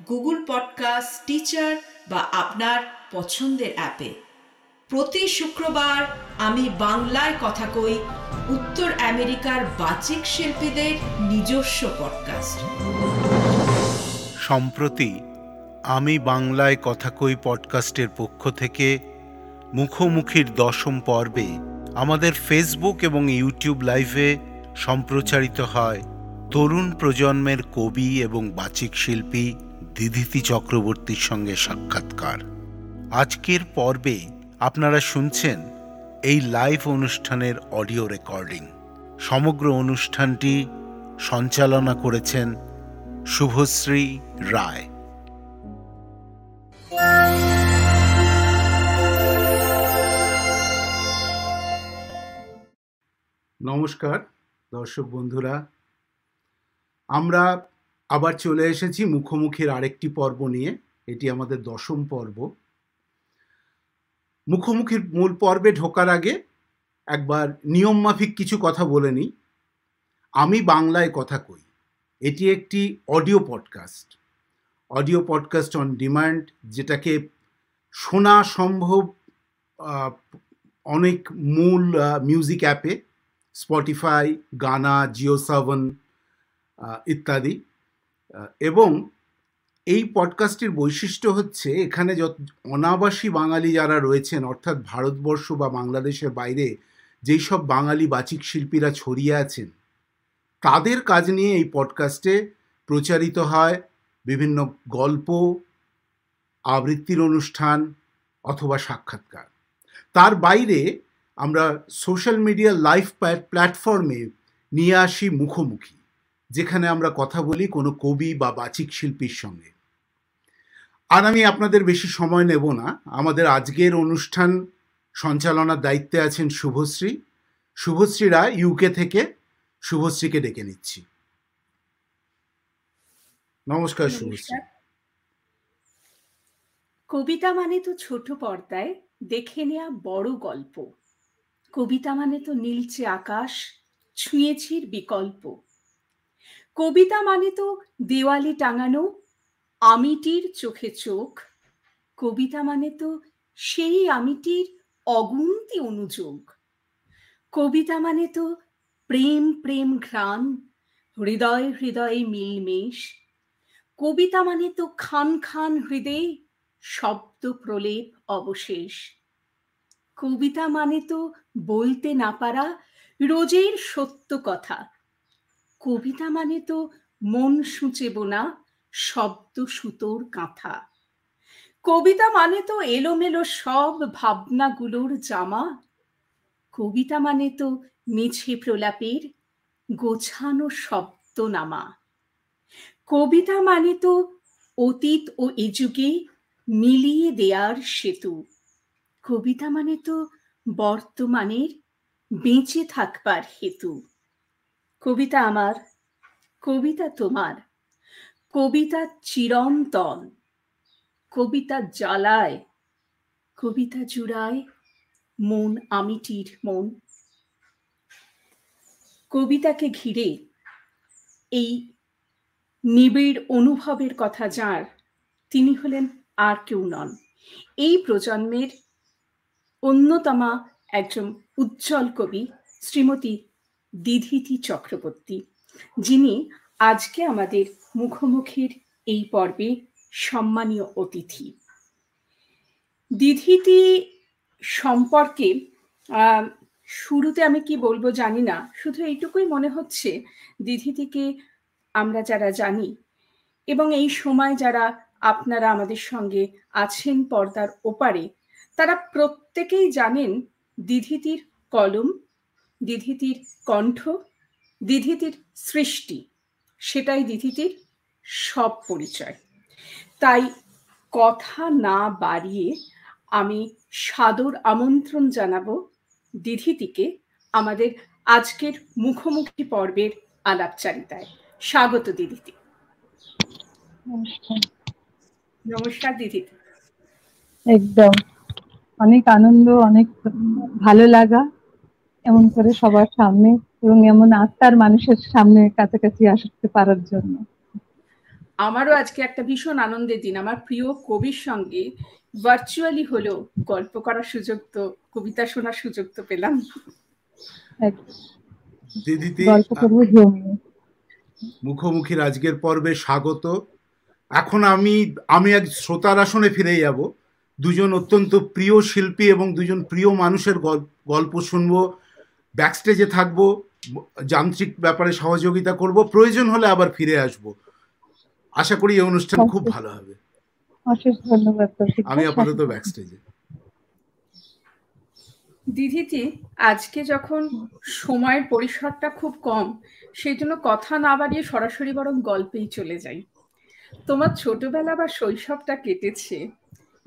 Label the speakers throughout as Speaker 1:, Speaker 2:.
Speaker 1: Google podcast Stitcher বা আপনার পছন্দের অ্যাপে প্রতি শুক্রবার আমি বাংলায় কথা কই উত্তর আমেরিকার বাচিক শিল্পীদের নিজস্ব পডকাস্ট
Speaker 2: সম্প্রতি আমি বাংলায় কথা কই পডকাস্টের পক্ষ থেকে মুখোমুখির দশম পর্বে আমাদের ফেসবুক এবং ইউটিউব লাইভে সম্প্রচারিত হয় তরুণ প্রজন্মের কবি এবং বাচিক শিল্পী দিদিতি চক্রবর্তীর সঙ্গে সাক্ষাৎকার। আজকের পর্বে আপনারা শুনছেন এই লাইভ অনুষ্ঠানের অডিও রেকর্ডিং। সমগ্র অনুষ্ঠানটি সঞ্চালনা করেছেন শুভশ্রী রায়। নমস্কার, দর্শক বন্ধুরা। আমরা আবার চলে এসেছি মুখোমুখির আরেকটি পর্ব নিয়ে। এটি আমাদের দশম পর্ব। মুখোমুখির মূল পর্বে ঢোকার আগে একবার নিয়মমাফিক কিছু কথা বলে নিই। আমি বাংলায় কথা কই। এটি একটি audio podcast. Audio podcast on demand, যেটাকে শোনা সম্ভব অনেক মূল মিউজিক অ্যাপে, স্পটিফাই, গানা, জিও সেভেন ইত্যাদি। এবং এই পডকাস্টের বৈশিষ্ট্য হচ্ছে এখানে যত অনাবাসী বাঙালি যারা রয়েছেন, অর্থাৎ ভারতবর্ষ বা বাংলাদেশের বাইরে যেই সব বাঙালি বাচিক শিল্পীরা ছড়িয়ে আছেন, তাদের কাজ নিয়ে এই পডকাস্টে প্রচারিত হয় বিভিন্ন গল্প, আবৃত্তির অনুষ্ঠান অথবা সাক্ষাৎকার। তার বাইরে আমরা সোশ্যাল মিডিয়া লাইভ প্ল্যাটফর্মে নিয়ে আসি মুখোমুখি। যেখানে আমরা কথা বলি কোনো কবি বা বাচিক শিল্পীর সঙ্গে। আর আমি আপনাদের বেশি সময় নেব না। আমাদের আজকের অনুষ্ঠান সঞ্চালনার দায়িত্বে আছেন শুভশ্রী। শুভশ্রীরা ইউকে থেকে শুভশ্রীকে ডেকে নিচ্ছি। নমস্কার। শুভশ্রী।
Speaker 3: কবিতা মানে তো ছোট পর্দায় দেখে নেয়া বড় গল্প। কবিতা মানে তো নীলচে আকাশ ছুঁয়েছির বিকল্প। কবিতা মানে তো দেওয়ালে টাঙানো আমিটির চোখে চোখ। কবিতা মানে তো সেই আমিটির অগুন্তি অনুযোগ। কবিতা মানে তো প্রেম প্রেম ঘ্রাণ, হৃদয়, হৃদয়ে মিলমেশ। কবিতা মানে তো খান খান হৃদয়ে শব্দ প্রলেপ অবশেষ। কবিতা মানে তো বলতে না পারা রোজের সত্য কথা। কবিতা মানে তো মন সূচে বোনা শব্দ সুতোর কাঁথা। কবিতা মানে তো এলোমেলো সব ভাবনাগুলোর জামা। কবিতা মানে তো মিছে প্রলাপের গোছানো শব্দ নামা। কবিতা মানে তো অতীত ও এ যুগে মিলিয়ে দেয়ার সেতু। কবিতা মানে তো বর্তমানের বেঁচে থাকবার হেতু। কবিতা আমার, কবিতা তোমার। কবিতা চিরন্তন, কবিতা জ্বালায়, কবিতা জুড়ায় মন আমিটির মন। কবিতাকে ঘিরে এই নিবিড় অনুভবের কথা যার, তিনি হলেন আর কেউ নন। এই প্রজন্মের অন্যতমা একজন উজ্জ্বল কবি, শ্রীমতী দিধিতি চক্রবর্তী, যিনি আজকে আমাদের মুখোমুখির এই পর্বে সম্মানীয় অতিথি। দিধিতি সম্পর্কে শুরুতে আমি কি বলব জানি না, শুধু এইটুকুই মনে হচ্ছে দিধিতিকে আমরা যারা জানি এবং এই সময় যারা আপনারা আমাদের সঙ্গে আছেন পর্দার ওপারে, তারা প্রত্যেকেই জানেন দিধিতির কলম দিধিতির কণ্ঠ দিধিতির সৃষ্টি সেটাই দিধিতির সব পরিচয়। তাই কথা না বাড়িয়ে আমি সাদর আমন্ত্রণ জানাব দিধিটিকে আমাদের আজকের মুখোমুখি পর্বের আলাপচারিতায়। স্বাগত দিদিটি নমস্কার। দিদি
Speaker 4: একদম। অনেক আনন্দ অনেক ভালো লাগা। এমন করে সবার সামনে এবং এমন আত্মার মানুষের সামনে কাছাকাছি আসতে পারার জন্য।
Speaker 3: আমারও আজকে একটা ভীষণ আনন্দের দিন। আমার প্রিয় কবির সঙ্গে ভার্চুয়ালি হলো গল্প করার সুযোগ তো কবিতা শোনার সুযোগ তো পেলাম।
Speaker 2: দিদিতে
Speaker 4: গল্প
Speaker 2: মুখোমুখির আজকের পর্বে স্বাগত। এখন আমি আমি এক শ্রোতার আসনে ফিরে যাব। দুজন অত্যন্ত প্রিয় শিল্পী এবং দুজন প্রিয় মানুষের গল- গল্প শুনব। ব্যাকস্টেজে থাকব যান্ত্রিক ব্যাপারে সহযোগিতা করব প্রয়োজন হলে আবার ফিরে আসব। আশা করি এই অনুষ্ঠান খুব ভালো হবে। আমি আপাতত ব্যাকস্টেজে
Speaker 3: দিদিটি আজকে যখন সময়ের পরিসরটা খুব কম সেই জন্য কথা না বাড়িয়ে সরাসরি বরং গল্পেই চলে যাই। তোমার ছোটবেলা বা শৈশবটা কেটেছে।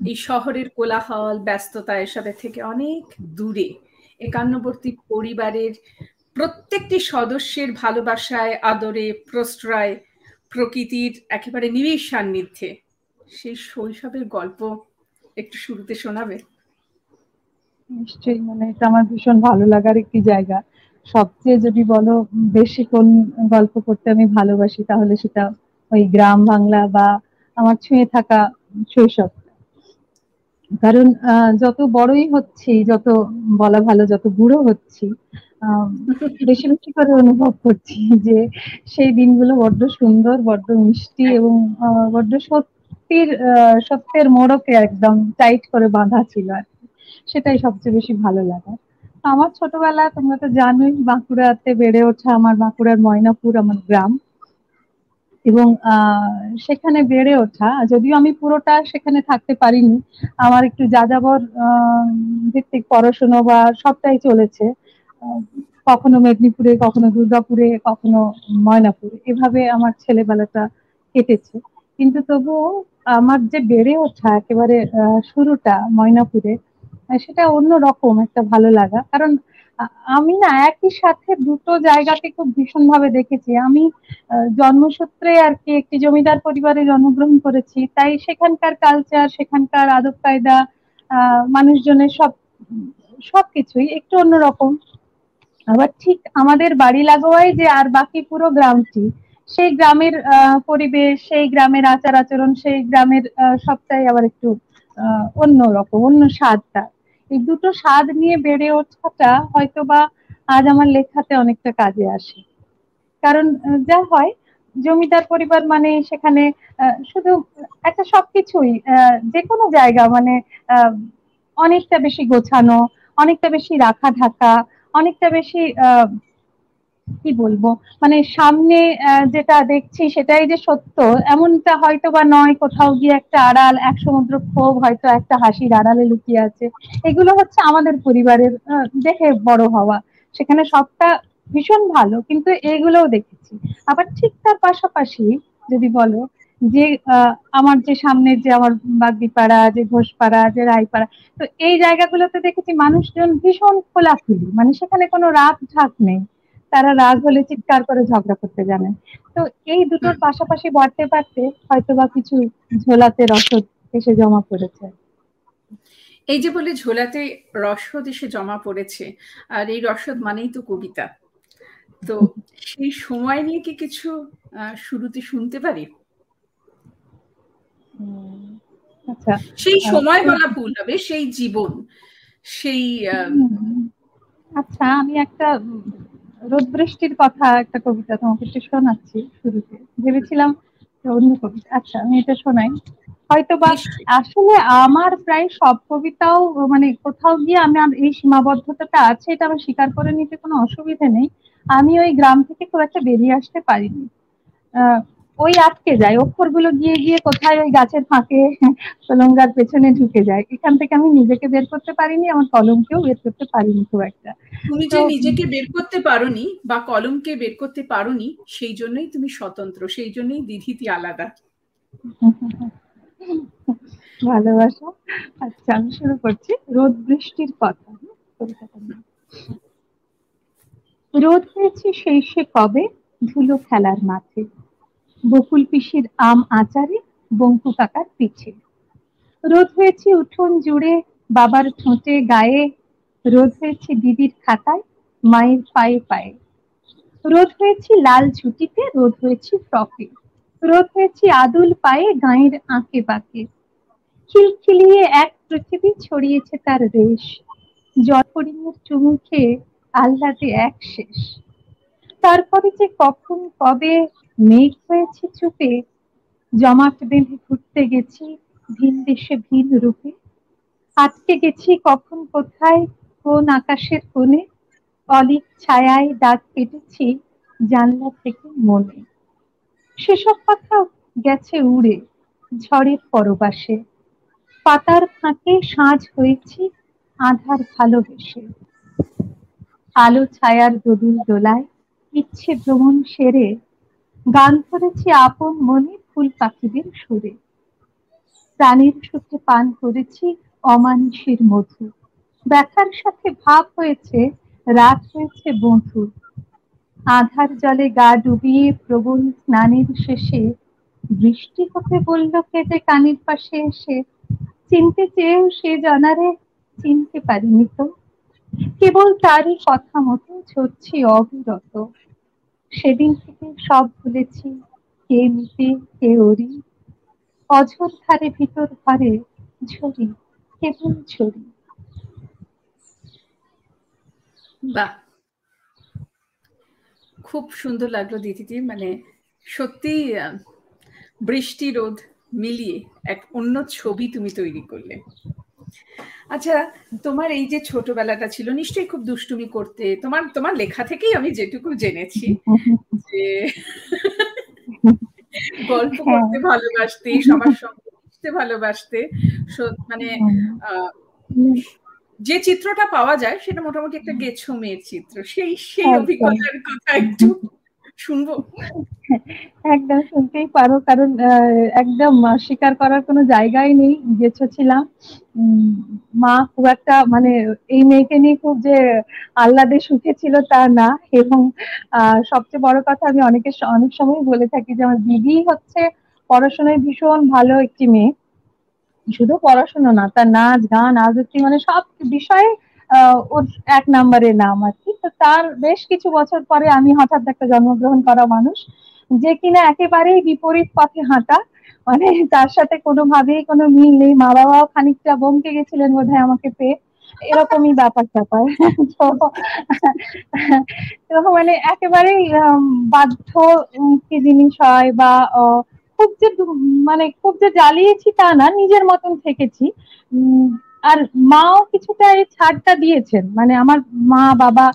Speaker 3: এই শহরের কোলাহল ব্যস্ততা এসবের থেকে অনেক দূরে। একান্নবর্তী পরিবারের প্রত্যেকটি সদস্যের ভালোবাসায়, আদরে, প্রশ্রয়, প্রকৃতির একেবারে নিবিড় সান্নিধ্যে। সেই শৈশবের গল্প একটু শুরুতে শোনাবে?
Speaker 4: নিশ্চয়ই মানে এটা আমার ভীষণ ভালো লাগার একটি জায়গা। সবচেয়ে যদি বলো, বেশি কোন গল্প করতে আমি ভালোবাসি, তাহলে সেটা ওই গ্রাম বাংলা বা আমার ছুঁয়ে থাকা শৈশব। কারণ যত বড়ই হচ্ছি, যত বলা ভালো, যত বুড়ো হচ্ছি বেশি বেশি করে অনুভব করছি যে সেই দিনগুলো বড্ড সুন্দর, বড্ড মিষ্টি এবং বড্ড সত্যির সত্যের মোড়কে একদম টাইট করে বাঁধা ছিল আর। সেটাই সবচেয়ে বেশি ভালো লাগা আমার ছোটবেলা, তোমরা তো জানোই, বাঁকুড়াতে বেড়ে ওঠা আমার বাঁকুড়ার ময়নাপুর, আমার গ্রাম এবং সেখানে বেড়ে ওঠা, যদিও আমি পুরোটা সেখানে থাকতে পারিনি, আমার একটু যাযাবর ভিত্তিক পড়াশোনা বা সবটাই চলেছে কখনো মেদিনীপুরে, কখনো দুর্গাপুরে, কখনো ময়নাপুরে, এভাবে আমার ছেলেবেলাটা কেটেছে। কিন্তু তবুও আমার যে বেড়ে ওঠা একেবারে শুরুটা ময়নাপুরে, সেটা অন্য রকম একটা ভালো লাগা, কারণ আমি না একই সাথে দুটো জায়গাকে খুব ভীষণ ভাবে দেখেছি। আমি জন্মসূত্রে আর কি একটি জমিদার পরিবারে জন্মগ্রহণ করেছি। তাই সেখানকার কালচার সেখানকার আদব কায়দা মানুষজনের সব সবকিছুই একটু অন্যরকম। আবার ঠিক আমাদের বাড়ি লাগোয়াই যে আর বাকি পুরো গ্রামটি সেই গ্রামের পরিবেশ সেই গ্রামের আচার আচরণ সেই গ্রামের সবটাই আবার একটু আহ, অন্যরকম অন্য স্বাদটা। এই দুটো স্বাদ নিয়ে বেড়ে ওঠাটা হয়তো বা আজ আমার লেখাতে অনেকটা কাজে আসে। কারণ যা হয় জমিদার পরিবার মানে সেখানে শুধু একটা সবকিছুই যে কোনো জায়গা মানে অনেকটা বেশি গোছানো অনেকটা বেশি রাখা ঢাকা অনেকটা বেশি আহ, কি বলব? মানে সামনে যেটা দেখছি সেটাই যে সত্য। এমনটা হয়তো বা নয় কোথাও গিয়ে একটা আড়াল, এক সমুদ্র ক্ষোভ, হয়তো একটা হাসির আড়ালে লুকিয়ে আছে। এগুলো হচ্ছে আমাদের পরিবারের দেখে বড় হওয়া। সেখানে সবটা ভীষণ ভালো, কিন্তু এগুলোও দেখেছি। আবার ঠিক তার পাশাপাশি যদি বলো যে আমার যে সামনের যে আমার বাগদিপাড়া, যে ঘোষপাড়া, যে রায়পাড়া, তো এই জায়গাগুলোতে দেখেছি মানুষজন ভীষণ খোলাখুলি। মানে সেখানে কোনো রাগ ঢাক নেই। তারা রাগ হলে চিৎকার করে ঝগড়া করতে জানেন তো এই দুটোর পাশাপাশি বাড়তে বাড়তে হয়তো বা কিছু ঝোলাতে রসদ এসে জমা পড়েছে।
Speaker 3: এই যে বলে ঝোলাতে রসদ এসে জমা পড়েছে আর এই রসদ মানেই তো কবিতা। তো সেই সময় নিয়ে কি কিছু শুরুতে শুনতে পারি?
Speaker 4: আচ্ছা।
Speaker 3: সেই সময় বলা ভুল হবে সেই জীবন সেই
Speaker 4: আচ্ছা আমি একটা রোদ বৃষ্টির কথা একটা কবিতা তোমাকে একটু শোনাচ্ছি শুরুতে। ভেবেছিলাম অন্য কবিতা। আচ্ছা আমি এটা শোনাই। হয়তো বা আসলে আমার প্রায় সব কবিতাও মানে কোথাও গিয়ে আমি এই সীমাবদ্ধতাটা আছে এটা আমার স্বীকার করে নিতে কোনো অসুবিধা নেই। আমি ওই গ্রাম থেকে খুব একটা বেরিয়ে আসতে পারিনি। আহ, ওই আটকে যায় অক্ষরগুলো গিয়ে গিয়ে কোথায় ওই গাছের ফাঁকে কলঙ্গার পেছনে ঢুকে যায়। এখান থেকে আমি নিজেকে বের করতে পারিনি আমার কলমকেও বের করতে পারিনি খুব একটা।
Speaker 3: তুমি যে নিজেকে বের করতে পারোনি বা কলমকে বের করতে পারোনি সেই জন্যই তুমি স্বতন্ত্র সেই জন্যই দিধিতি আলাদা।
Speaker 4: ভালোবাসা। আচ্ছা আমি শুরু করছি। রোদ বৃষ্টির কথা। রোদ হয়েছে সেই সে কবে? ধুলো খেলার মাঠে। বকুল পিসির আম আচারে বঙ্কু কাকার পিছে রোদ হয়েছে উঠোন জুড়ে, বাবার ঠোঁটে গায়ে। রোদ হয়েছে দিদির খাতায়, মায়ের পায়ে পায়ে। রোদ হয়েছি লাল ছুটিতে রোদ হয়েছি ফ্রকে। রোদ হয়েছি আদুল পায়ে, গাঁয়ের আঁকে বাঁকে। খিলখিলিয়ে এক পৃথিবী ছড়িয়েছে তার রেশ। জটরিঙের চুমু খেয়ে আহ্লাদে এক শেষ। তারপরে যে কখন কবে মেঘ হয়েছে চুপে জমাট বেঁধে ঘুরতে গেছি ভিন দেশে ভিন রূপে। আটকে গেছি কখন কোথায়, কোন আকাশের কোণে, অলিক ছায়ায় দাগ কেটেছি জানলা থেকে মনে। সেসব কথা গেছে উড়ে, ঝড়ের পরবাসে। পাতার ফাঁকে সাজ হয়েছি আধার ভালোবেসে। আলো ছায়ার দোদুল দোলায়, ইচ্ছে ভ্রমণ সেরে গান ধরেছি আপন মনে ফুল পাখিদের সুরে। প্রাণীর সুখে পান করেছি অমানুষের মধু। ব্যথার সাথে ভাব হয়েছে রাত হয়েছে বন্ধু। আধার জলে গা ডুবিয়ে প্রবল স্নানের শেষে বৃষ্টি হতে বলল কেটে কানের পাশে এসে, চিনতে চেয়েও সে জানারে, চিনতে পারিনি তো? কেবল তারই কথা মতো ছড়ছি অবিরত। সেদিন থেকে সব ভুলেছি, কে মিতে কে ওরি। অঝোর ধারে ভিতর ঘরে ঝরি কেবল ঝরি
Speaker 3: বাহ! খুব সুন্দর লাগল দিদিটি মানে সত্যি বৃষ্টি রোদ মিলিয়ে এক অন্য ছবি তুমি তৈরি করলে। আচ্ছা তোমার এই যে ছোটবেলাটা ছিল নিশ্চয়ই খুব দুষ্টুমি করতে তোমার তোমার লেখা থেকেই আমি যেটুকু জেনেছি যে গল্প হ্যাঁ। করতে ভালোবাসতে সবার সঙ্গে ভালোবাসতে মানে যে চিত্রটা পাওয়া যায় সেটা মোটামুটি একটা গেছো মেয়ের চিত্র। সেই সেই অভিজ্ঞতার কথা একটু শুনব?
Speaker 4: একদম শুনতেই পারো, কারণ একদম স্বীকার করার কোনো জায়গাই নেই, গেছো ছিলাম। মা খুব একটা মানে এই মেয়েকে নিয়ে খুব যে আহ্লাদে সুখে ছিল তা না, এবং সবচেয়ে বড় কথা আমি অনেকে, অনেক সময় বলে থাকি যে আমার দিদি হচ্ছে পড়াশোনায় ভীষণ ভালো একটি মেয়ে। শুধু পড়াশোনা না, তার নাচ, গান, আবৃত্তি মানে সব বিষয়ে ওর এক নম্বরের নাম আর কি। তো তার বেশ কিছু বছর পরে আমি হঠাৎ একটা জন্মগ্রহণ করা মানুষ, যে কিনা একেবারেই বিপরীত পথে হাঁটা। মানে তার সাথে কোনোভাবেই কোনো মিল নেই। মা বাবাও খানিকটা বমকে গেছিলেন বোধ আমাকে পেয়ে। এরকমই ব্যাপার স্যাপার। তো মানে একেবারেই বাধ্য কি জিনিস হয় বা খুব যে মানে খুব যে জ্বালিয়েছি তা না, নিজের মতন থেকেছি। আর মাও কিছুটা এই ছাড়টা দিয়েছেন। মানে আমার মা, বাবা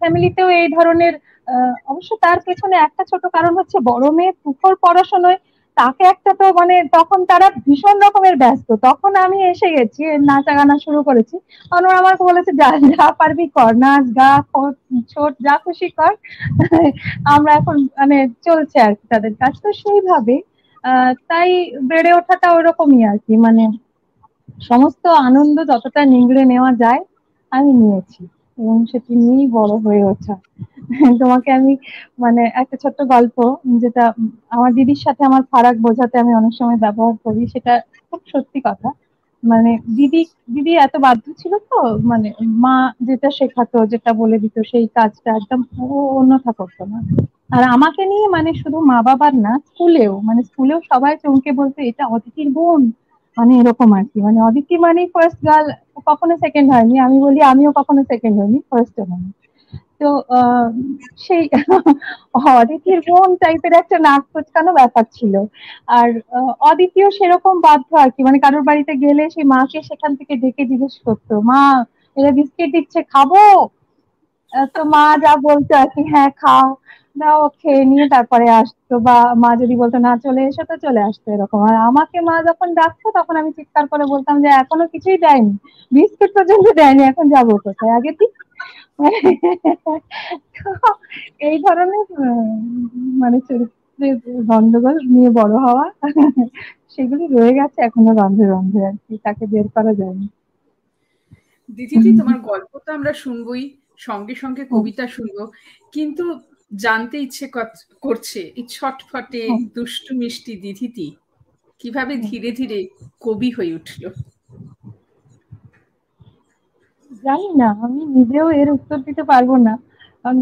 Speaker 4: ফ্যামিলিতেও এই ধরনের অবশ্য তার পেছনে একটা ছোট কারণ হচ্ছে বড় মেয়ে তুখর পড়াশোনায় তাকে একটা তো মানে তখন তারা ভীষণ রকমের ব্যস্ত। তখন আমি এসে গেছি নাচা গানা শুরু করেছি। তখন আমাকে বলেছে, যা যা পারবি কর, নাচ, গা ছোট, যা খুশি কর। আমরা এখন মানে চলছে আর কি তাদের কাজ। তো সেইভাবে তাই বেড়ে ওঠাটা ওরকমই আর কি। মানে সমস্ত আনন্দ যতটা নিংড়ে নেওয়া যায়, আমি নিয়েছি। এবং সেটি নিয়েই বড় হয়ে ওঠা। তোমাকে আমি মানে একটা ছোট্ট গল্প, যেটা আমার দিদির সাথে আমার ফারাক বোঝাতে আমি অনেক সময় ব্যবহার করি, সেটা খুব সত্যি কথা। মানে দিদি দিদি এত বাধ্য ছিল তো মানে মা যেটা শেখাতো, যেটা বলে দিত, সেই কাজটা একদম অন্যথা করতো না। আর আমাকে নিয়ে মানে শুধু মা বাবার না, স্কুলেও মানে স্কুলেও সবাই চমকে বলতো, এটা অতিথির বোন মানে এরকম আর কি। মানে অদিতি মানে ফার্স্ট গার্ল কখনো সেকেন্ড হয়নি। আমি বলি, আমিও কখনো সেকেন্ড হয়নি ফার্স্ট হয়নি তো সেই অদিতির বোন টাইপের একটা নাক কোচকানো ব্যাপার ছিল। আর অদিতিও সেরকম বাধ্য আর কি। মানে কারোর বাড়িতে গেলে সেই মাকে সেখান থেকে ডেকে জিজ্ঞেস করতো, মা, এরা বিস্কিট দিচ্ছে, খাব? তো মা যা বলতো আর কি হ্যাঁ খাও। দাও খেয়ে নিয়ে তারপরে আসতো বা মা যদি বলতো, না, চলে এসো তো, চলে আসতো, এরকম। আর আমাকে মা যখন ডাকতো, তখন আমি চিৎকার করে বলতাম যে, এখনও কিছুই দেয়নি। বিস্কুট পর্যন্ত দেয়নি, এখন যাব কোথায়? আগে ঠিক এই ধরনের মানে গন্ডগোল নিয়ে বড় হওয়া সেগুলি রয়ে গেছে এখনও রন্ধে রন্ধে আর কি, তাকে বের করা যায়নি।
Speaker 3: দিদিজি তোমার গল্প তো আমরা শুনবই, সঙ্গে সঙ্গে কবিতা শুনব, কিন্তু জানতে ইচ্ছে করছে এই ছটফটে দুষ্টু মিষ্টি দিদিটি কীভাবে ধীরে ধীরে কবি হয়ে উঠল?
Speaker 4: জানি না আমি নিজেও এর উত্তর দিতে পারব না। কারণ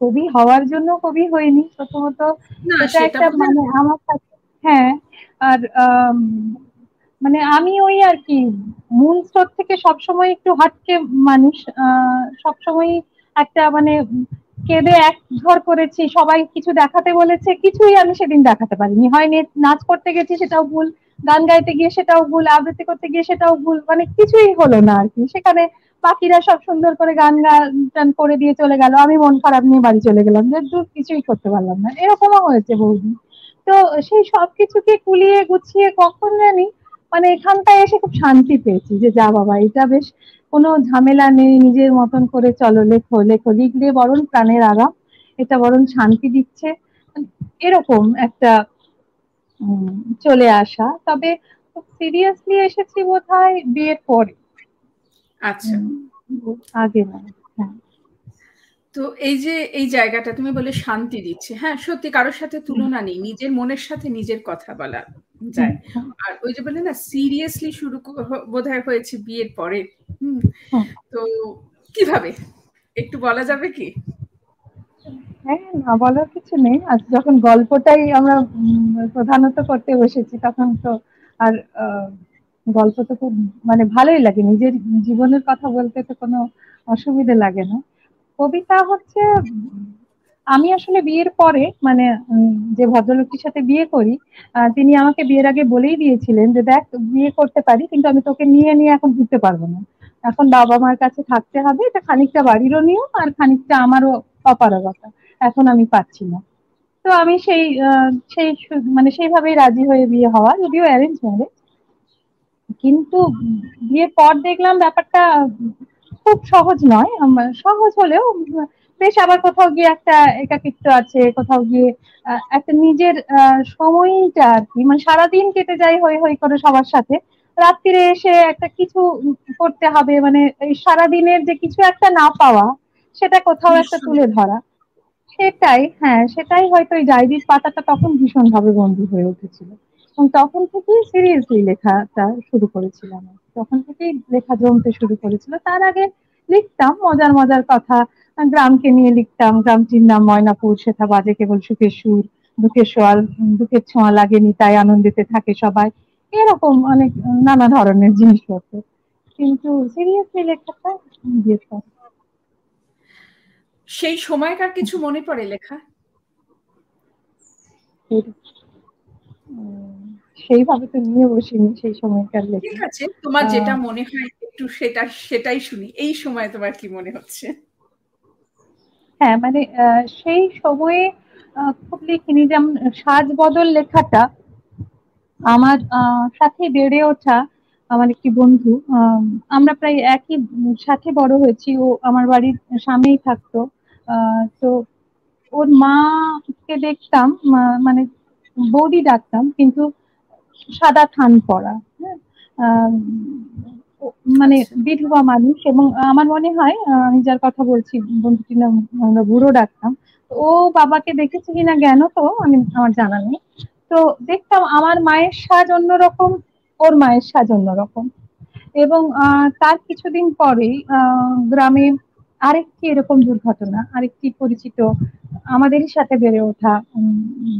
Speaker 4: কবি হওয়ার জন্য কবি হয়নি প্রথমত এটা একটা মানে আমার কাছে হ্যাঁ আর মানে আমি ওই আর কি মূল স্রোত থেকে সবসময় একটু হাটকে মানুষ সবসময় একটা মানে কেঁদে এক ঘর করেছি, সবাই কিছু দেখাতে বলেছে, কিছুই আমি সেদিন দেখাতে পারিনি। হয় নাচ করতে গেছি সেটাও ভুল, গান গাইতে গিয়ে সেটাও ভুল, আবৃত্তি করতে গিয়ে সেটাও ভুল মানে কিছুই হলো না আর কি। সেখানে বাকিরা সব সুন্দর করে গান গান করে দিয়ে চলে গেল, আমি মন খারাপ নিয়ে বাড়ি চলে গেলাম, যে দূর কিছুই করতে পারলাম না, এরকমও হয়েছে বৌদি তো সেই সব কিছুকে কুলিয়ে গুছিয়ে কখন জানি মানে এখানটায় এসে খুব শান্তি পেয়েছি যে যা বাবা, এটা বেশ কোনো ঝামেলা নেই নিজের মতন করে চলো লেখো লেখো লিখলে বরং প্রাণের আরাম এটা বরং শান্তি দিচ্ছে। এরকম একটা চলে আসা। তবে সিরিয়াসলি এসেছি বোধ হয় বিয়ের পরে।
Speaker 3: আচ্ছা।
Speaker 4: আগে না হ্যাঁ।
Speaker 3: তো এই যে এই জায়গাটা তুমি বলে শান্তি দিচ্ছে হ্যাঁ সত্যি কারোর সাথে তুলনা নেই নিজের মনের সাথে নিজের কথা বলা। যায় আর ওই যে বলে না সিরিয়াসলি শুরু বোধহয় হয়েছে বিয়ের পরে। হুম। তো কীভাবে? একটু বলা যাবে কি?
Speaker 4: হ্যাঁ না বলার কিছু নেই। আজ যখন গল্পটাই আমরা প্রধানত করতে বসেছি তখন তো আর গল্প তো খুব মানে ভালোই লাগে। নিজের জীবনের কথা বলতে তো কোনো অসুবিধে লাগে না। কবিতা হচ্ছে আমি আসলে বিয়ের পরে মানে যে ভদ্রলোকটির সাথে বিয়ে করি তিনি আমাকে বিয়ের আগে বলেই দিয়েছিলেন যে, দেখ, বিয়ে করতে পারি, কিন্তু আমি তোকে নিয়ে নিয়ে এখন ঘুরতে পারব না। এখন বাবা মার কাছে থাকতে হবে, এটা খানিকটা বাড়িরও নিয়ম আর খানিকটা আমারও অপারগতা। এখন আমি পাচ্ছি না। তো আমি সেই সেই মানে সেইভাবেই রাজি হয়ে বিয়ে হওয়া, যদিও অ্যারেঞ্জ ম্যারেজ কিন্তু বিয়ের পর দেখলাম ব্যাপারটা খুব সহজ নয় সহজ হলেও বেশ আবার কোথাও গিয়ে একটা একাকিত্ব আছে কোথাও গিয়ে একটা নিজের সময়টা আর কি মানে সারাদিন কেটে যায় হই হই করে সবার সাথে। রাত্রিরে এসে একটা কিছু করতে হবে মানে এই সারাদিনের যে কিছু একটা না পাওয়া সেটা কোথাও একটা তুলে ধরা। সেটাই হ্যাঁ সেটাই হয়তো এই ডায়েরির পাতাটা তখন ভীষণ ভাবে বন্ধু হয়ে উঠেছিল। এবং তখন থেকেই সিরিয়াসলি লেখাটা শুরু করেছিলাম তখন থেকেই লেখা জমতে শুরু করেছিল। তার আগে লিখতাম মজার মজার কথা গ্রামকে নিয়ে লিখতাম। গ্রামটির নাম ময়নাপুর সেটা বাজে কেবল সুখের সুর দুঃখের সোয়াল দুঃখের ছোঁয়া লাগেনি তাই আনন্দিতে থাকে সবাই। এরকম অনেক নানা ধরনের জিনিসপত্র। কিন্তু সিরিয়াসলি লেখাটা
Speaker 3: সেই সময়কার কিছু মনে পড়ে লেখা?
Speaker 4: সেইভাবে তো নিয়ে বসিনি সেই সময়কার লেখা।
Speaker 3: ঠিক আছে তোমার যেটা মনে হয় একটু সেটা সেটাই শুনি। এই সময় তোমার কি মনে হচ্ছে?
Speaker 4: হ্যাঁ মানে সেই সময়ে খুব লিখিনি। যেমন সাজ বদল লেখাটা আমার সাথে বেড়ে ওঠা আমার একটি বন্ধু আমরা প্রায় একই, সাথে বড় হয়েছি। ও আমার বাড়ির সামনেই থাকতো। তো ওর মাকে দেখতাম মানে বৌদি ডাকতাম, কিন্তু সাদা থান পরা হ্যাঁ? মানে বিধবা মানুষ এবং আমার মনে হয় আমি যার কথা বলছি বন্ধুটির নাম আমরা বুড়ো ডাকতাম ও বাবাকে দেখেছে কিনা জ্ঞান তো আমি আমার জানা নেই। তো দেখতাম আমার মায়ের সাজ অন্যরকম ওর মায়ের সাজ অন্যরকম। এবং তার কিছুদিন পরেই গ্রামে আরেকটি এরকম দুর্ঘটনা আরেকটি পরিচিত আমাদেরই সাথে বেড়ে ওঠা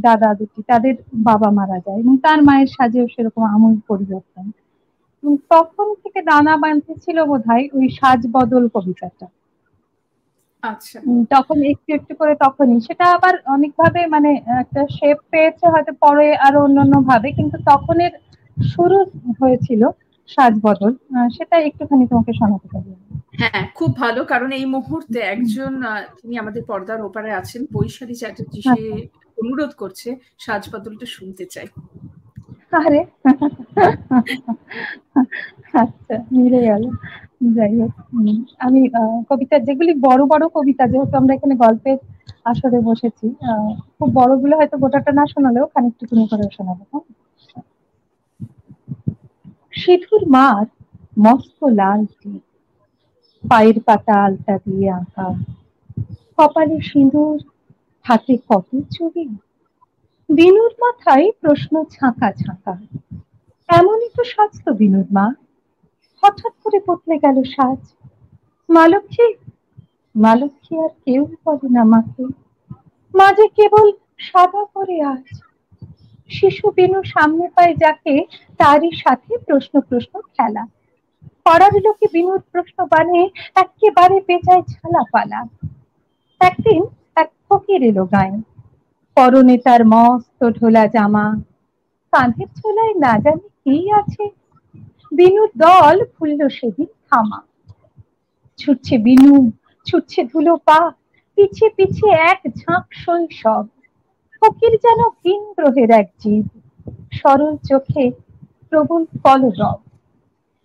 Speaker 4: দাদা দুটি তাদের বাবা মারা যায় এবং তার মায়ের সাজেও সেরকম আমূল পরিবর্তন। তখন থেকে দানা বাঁধতেছিল বোধ হয় ওই সাজ বদল কবিতাটা।
Speaker 3: আচ্ছা।
Speaker 4: তখন একটু একটু করে তখনই। সেটা আবার অনেকভাবে মানে একটা শেপ পেয়েছে হয়তো পরে আরও অন্যান্য ভাবে কিন্তু তখনের শুরু হয়েছিল সাজ বদল সেটা একটুখানি তোমাকে শোনাতে পারি
Speaker 3: হ্যাঁ খুব ভালো কারণ এই মুহূর্তে একজন তিনি আমাদের পর্দার ওপারে আছেন বৈশালী চ্যাটার্জি সে অনুরোধ করছে সাজ বদলটা শুনতে চাই।
Speaker 4: আরে আচ্ছা মিলে গেল। যাই হোক আমি কবিতা যেগুলি বড় বড় কবিতা, যেহেতু আমরা এখানে গল্পের আসরে বসেছি খুব বড় বড়গুলো হয়তো গোটাটা না শোনালেও খানিকটুকুনি করে শোনাবো হ্যাঁ? সিধুর মার মস্ত লাল পায়ের পাতা আলতা দিয়ে আঁকা। কপালে সিঁদুর, হাতে কত ছবি বিনুর মাথায় প্রশ্ন ছাঁকা ছাঁকা। এমনই তো সাজত বিনুর মা। হঠাৎ করে বদলে গেল সাজ। মালক্ষী মালক্ষী আর কেউ বলে না মাকে। মাঝে কেবল সাদা করে আজ। শিশু বিনু সামনে পায় যাকে তারই সাথে প্রশ্ন প্রশ্ন খেলা। পড়ার লোকে বিনুর প্রশ্ন বানে একেবারে পেঁচায় ছালা পালা একদিন এক ফকির এলো গায়ে পরনে তার মস্ত ঢোলা জামা। কাঁধের ছোলায় না জানি কি আছে। বিনুর দল ফুলল সেদিন থামা ছুটছে বিনু, ছুটছে ধুলো পা, পিছে পিছে এক ঝাঁক শৈশব ফকির যেন ভিন গ্রহের এক জীব। সরল চোখে প্রবল কলরব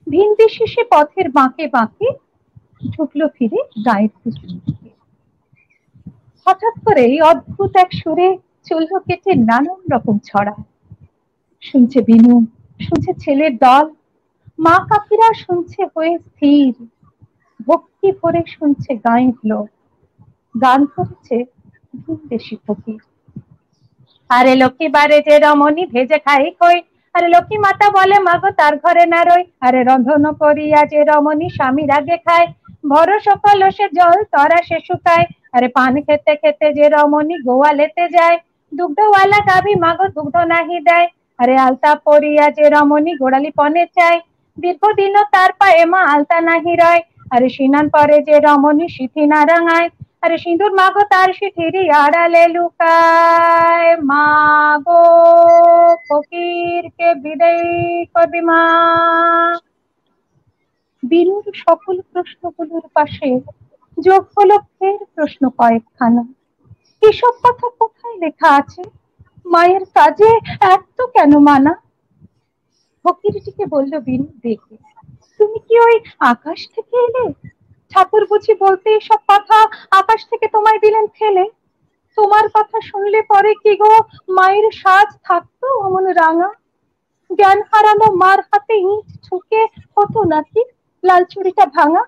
Speaker 4: ভিন্দি শেষে পথের বাঁকে বাঁকে ঢুকলো ফিরে গায়ের দিকে হঠাৎ করে অদ্ভুত এক সুরে চলল কেটে নানান রকম ছড়া। শুনছে বিনু, শুনছে ছেলের দল। মা কাকিরা শুনছে হয়ে স্থির। ভক্তি ভরে শুনছে গায়ের গান করেছে দেশি ফকির। আরে লক্ষ্মী বারে যে রমণী ভেজে খাই কই? আরে লক্ষ্মী মাতা বলে, মাগো, তার ঘরে না রই। আরে রন্ধন করিয়া যে রমণী স্বামীর আগে খায়। ভর সকাল সে জল, তরা সে শুকায়। আরে পান খেতে খেতে যে রমণী গোয়ালেতে যায়, দুগ্ধওয়ালা গাভী মাগো দুগ্ধ নাহি দেয়। আরে আলতা পরিয়া যে রমণী গোড়ালি পনে চায় দীর্ঘদিন তার পায়ে মা আলতা নাহি রয়। আরে সিনান পরে যে রমণী সিথি না রাঙায়, আরে সিঁদুর মাগো তার সিথিরি আড়ালে লুকায়। মাগো ফকিরকে বিদায় করবি মা। বীরুর সকল প্রশ্নগুলোর পাশে যোগ হলো ফের প্রশ্ন কয়েকখানা। এসব কথা কোথায় লেখা আছে? মায়ের কাজে এত কেন মানা? ফকিরটিকে বলল বিনু দেখে তুমি কি ওই আকাশ থেকে এলে? ঠাকুর বুঝি বলতে এসব কথা আকাশ থেকে তোমায় দিলেন ফেলে। তোমার কথা শুনলে পরে কি গো মায়ের সাজ থাকতো অমন রাঙা? জ্ঞান হারানো মার হাতে ইট ঠুকে হতো নাকি? লাল চুড়িটা ভাঙা?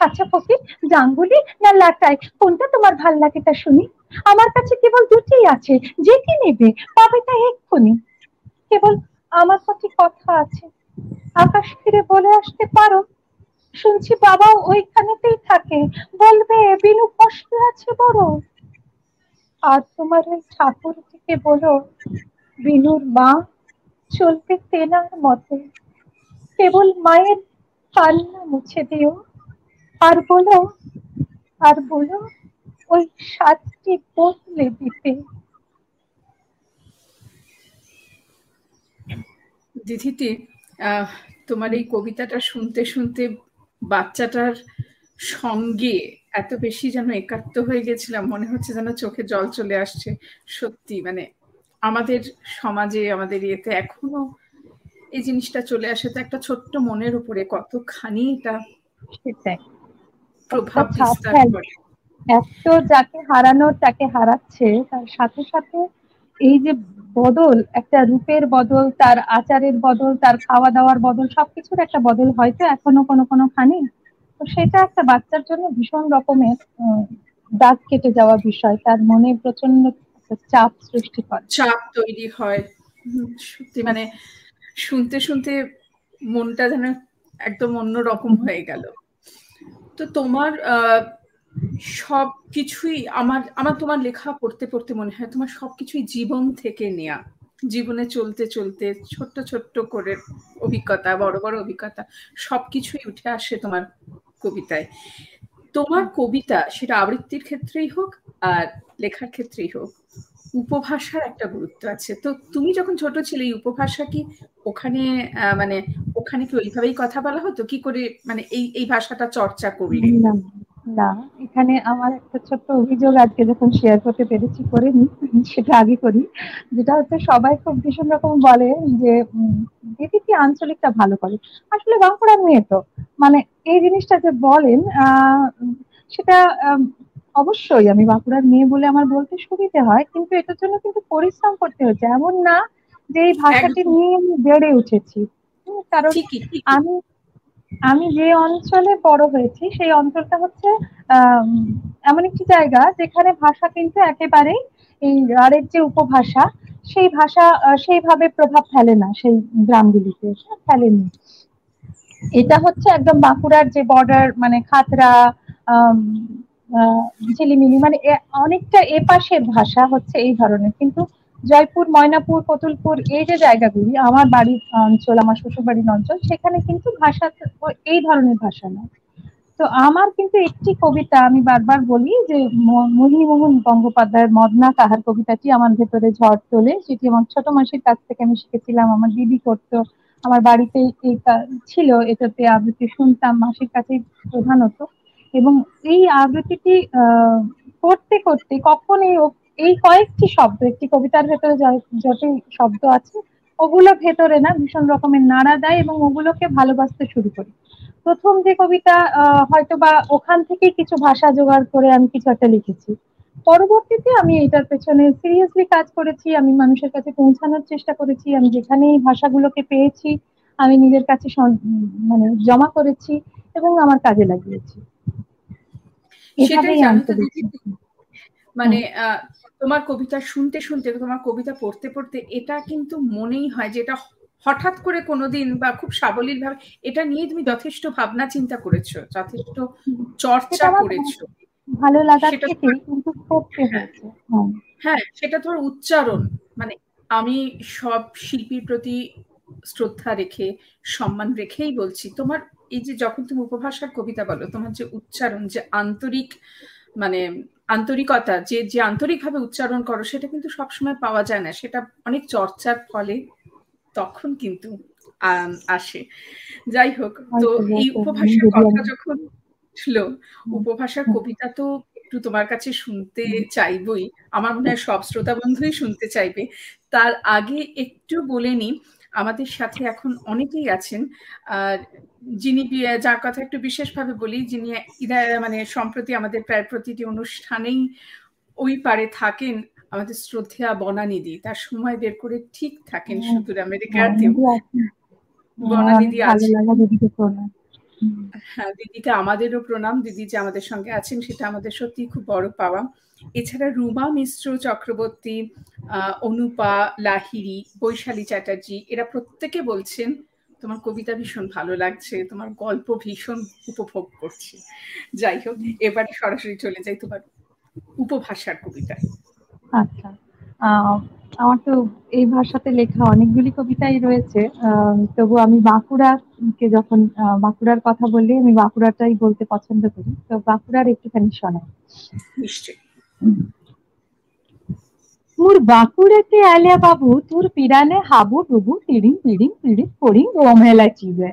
Speaker 4: আচ্ছা ফকির জাঙ্গুলি না লাটাই? কোনটা তোমার ভালো লাগে তা শুনি। আমার কাছে কেবল দুটি আছে, যে কি নেবে পাবে তা এক্ষুনি। কেবল আমার কাছে কথা আছে। আকাশ ফিরে বলে আসতে পারো? শুনছি বাবা ওইখানেতেই থাকে। বলবে, বিনু কষ্ট আছে বড়। আর তোমার ওই ঠাকুর থেকে বলো, বিনুর মা চলবে তেনার মতে। কেবল মায়ের কান্না মুছে দিও। আর বলো আর বলো ওই সাতটি বদলে দিতে।
Speaker 3: দিদিটি তোমার এই কবিতাটা শুনতে শুনতে বাচ্চাটার সঙ্গে এত বেশি যেন একাত্ম হয়ে গেছিলাম মনে হচ্ছে যেন চোখে জল চলে আসছে। সত্যি মানে আমাদের সমাজে আমাদের ইয়েতে এখনও এই জিনিসটা চলে আসে। তো একটা ছোট্ট মনের উপরে কতখানি এটা প্রভাব বিস্তার করে।
Speaker 4: এত যাকে হারানোর তাকে হারাচ্ছে তার সাথে সাথে এই যে বদল একটা রূপের বদল তার আচারের বদল তার খাওয়া দাওয়ার বদল সবকিছুর একটা বদল হয়তো এখনও কোনো কোনো খানি। তো সেটা একটা বাচ্চার জন্য ভীষণ রকমের দাগ কেটে যাওয়া বিষয়। তার মনে প্রচণ্ড চাপ সৃষ্টি করে।
Speaker 3: চাপ তৈরি হয়। সত্যি মানে শুনতে শুনতে মনটা যেন একদম অন্য রকম হয়ে গেল। তো তোমার সব কিছুই আমার আমার তোমার লেখা পড়তে পড়তে মনে হয়। তোমার সবকিছুই জীবন থেকে নেয়া। জীবনে চলতে চলতে ছোট্ট ছোট্ট করে অভিজ্ঞতা, বড় বড় অভিজ্ঞতা সবকিছুই উঠে আসে তোমার কবিতায়। তোমার কবিতা সেটা আবৃত্তির ক্ষেত্রেই হোক আর লেখার ক্ষেত্রেই হোক উপভাষার একটা গুরুত্ব আছে। তো তুমি যখন ছোট ছিলে, এই উপভাষা কি ওখানে মানে ওখানে কি ওইভাবেই কথা বলা হতো? কি করে মানে এই এই ভাষাটা চর্চা করলে?
Speaker 4: না এখানে আমার একটা ছোট্ট অভিযোগ আজকে যখন শেয়ার করতে পেরেছি করে নি সেটা আগে করি। যেটা হচ্ছে, সবাই খুব ভীষণ রকম বলে যে দিদি কি আঞ্চলিকটা ভালো করে? আসলে বাঁকুড়ার মেয়ে তো। মানে এই জিনিসটা যে বলেন সেটা অবশ্যই আমি বাঁকুড়ার মেয়ে বলে আমার বলতে সুবিধে হয় কিন্তু এটার জন্য কিন্তু পরিশ্রম করতে হচ্ছে। এমন না যে এই ভাষাটি নিয়ে আমি বেড়ে উঠেছি। কারণ আমি আমি যে অঞ্চলে বড় হয়েছি সেই অঞ্চলটা হচ্ছে এমন একটি জায়গা যেখানে ভাষা কিন্তু একেবারেই এই আরেক যে উপভাষা সেই ভাষা সেইভাবে প্রভাব ফেলে না সেই গ্রামগুলিতে ফেলেনি। এটা হচ্ছে একদম বাঁকুড়ার যে বর্ডার মানে খাতরা ঝিলিমিলি মানে অনেকটা এপাশের ভাষা হচ্ছে এই ধরনের। কিন্তু জয়পুর, ময়নাপুর, কতুলপুর এই যে জায়গাগুলি, আমার বাড়ির অঞ্চল, আমার শ্বশুর বাড়ির অঞ্চল, সেখানে কিন্তু ভাষা এই ধরনের ভাষা নয় তো আমার কিন্তু একটি কবিতা আমি বারবার বলি যে মহিমোহন গঙ্গোপাধ্যায়ের মদনা তাহার কবিতাটি আমার ভেতরে ঝড় তোলে। সেটি আমার ছোট মাসির কাছ থেকে আমি শিখেছিলাম, আমার দিদি করতো, আমার বাড়িতে ছিল এটাতে আবৃত্তি শুনতাম, মাসির কাছে প্রধানত। এবং এই আবৃত্তিটি করতে করতে কখন এই এই কয়েকটি শব্দ, একটি কবিতার ভেতরে যত শব্দ আছে, ওগুলো ভেতরে না, ভীষণ রকমের নাড়া দেয় এবং ওগুলোকে ভালোবাসতে শুরু করি। প্রথম যে কবিতা হয়তো বা ওখান থেকেই কিছু ভাষা জোগাড় করে আমি কিছু একটা লিখেছি। পরবর্তীতে আমি এটার পেছনে সিরিয়াসলি কাজ করেছি, আমি মানুষের কাছে পৌঁছানোর চেষ্টা করেছি, আমি যেখানে এই ভাষাগুলোকে পেয়েছি আমি নিজের কাছে মানে জমা করেছি এবং আমার কাজে লাগিয়েছি।
Speaker 3: মানে তোমার কবিতা শুনতে শুনতে তোমার কবিতা পড়তে পড়তে এটা কিন্তু মনেই হয় যে এটা হঠাৎ করে কোনোদিন বা খুব সাবলীল ভাবে এটা নিয়ে তুমি যথেষ্ট ভাবনা চিন্তা করেছ যথেষ্ট চর্চা করেছ।
Speaker 4: ভালো লাগা কিন্তু করতে
Speaker 3: হ্যাঁ।, হ্যাঁ সেটা তোমার উচ্চারণ মানে আমি সব শিল্পীর প্রতি শ্রদ্ধা রেখে সম্মান রেখেই বলছি তোমার এই যে যখন তুমি উপভাষার কবিতা বলো তোমার যে উচ্চারণ যে আন্তরিক মানে আন্তরিকতা যে যে আন্তরিকভাবে উচ্চারণ করো সেটা কিন্তু সবসময় পাওয়া যায় না। সেটা অনেক চর্চার ফলে তখন কিন্তু আসে। যাই হোক তো এই উপভাষার কথা যখন ছিল উপভাষার কবিতা তো একটু তোমার কাছে শুনতে চাইবই। আমার মনে হয় সব শ্রোতা বন্ধুই শুনতে চাইবে। তার আগে একটু বলে নি আমাদের সাথে এখন অনেকেই আছেন। যিনি যার কথা একটু বিশেষভাবে বলি যিনি মানে সম্প্রতি আমাদের প্রায় প্রতিটি অনুষ্ঠানেই ওই পারে থাকেন আমাদের শ্রদ্ধা বনানিধি। তার সময় বের করে ঠিক থাকেন হ্যাঁ, সুদূর আমেরিকাতেও বনানিধি আছে হ্যাঁ দিদিকে আমাদেরও প্রণাম। দিদি যে আমাদের সঙ্গে আছেন সেটা আমাদের সত্যি খুব বড় পাওয়া। এছাড়া রুমা মিশ্র চক্রবর্তী অনুপা লাহিরি বৈশালী চ্যাটার্জি এরা প্রত্যেকে বলছেন তোমার কবিতা ভীষণ ভালো লাগছে তোমার গল্প ভীষণ উপভোগ করছি। যাই হোক এবারে সরাসরি চলে যাই তোমার উপভাষার কবিতা
Speaker 4: আচ্ছা আমার তো এই ভাষাতে লেখা অনেকগুলি কবিতাই রয়েছে তবু আমি বাঁকুড়াকে যখন বাঁকুড়ার কথা বললে আমি বাঁকুড়াটাই বলতে পছন্দ করি। তো বাঁকুড়ার একটুখানি শোনাই।
Speaker 3: নিশ্চয়ই।
Speaker 4: মোর বাঁকুড়াতে আলিয়া বাবু তোর পিরানে হাবু ডুবু তিড়িং পিড়িং পিড়িং পড়িং ওম চিবে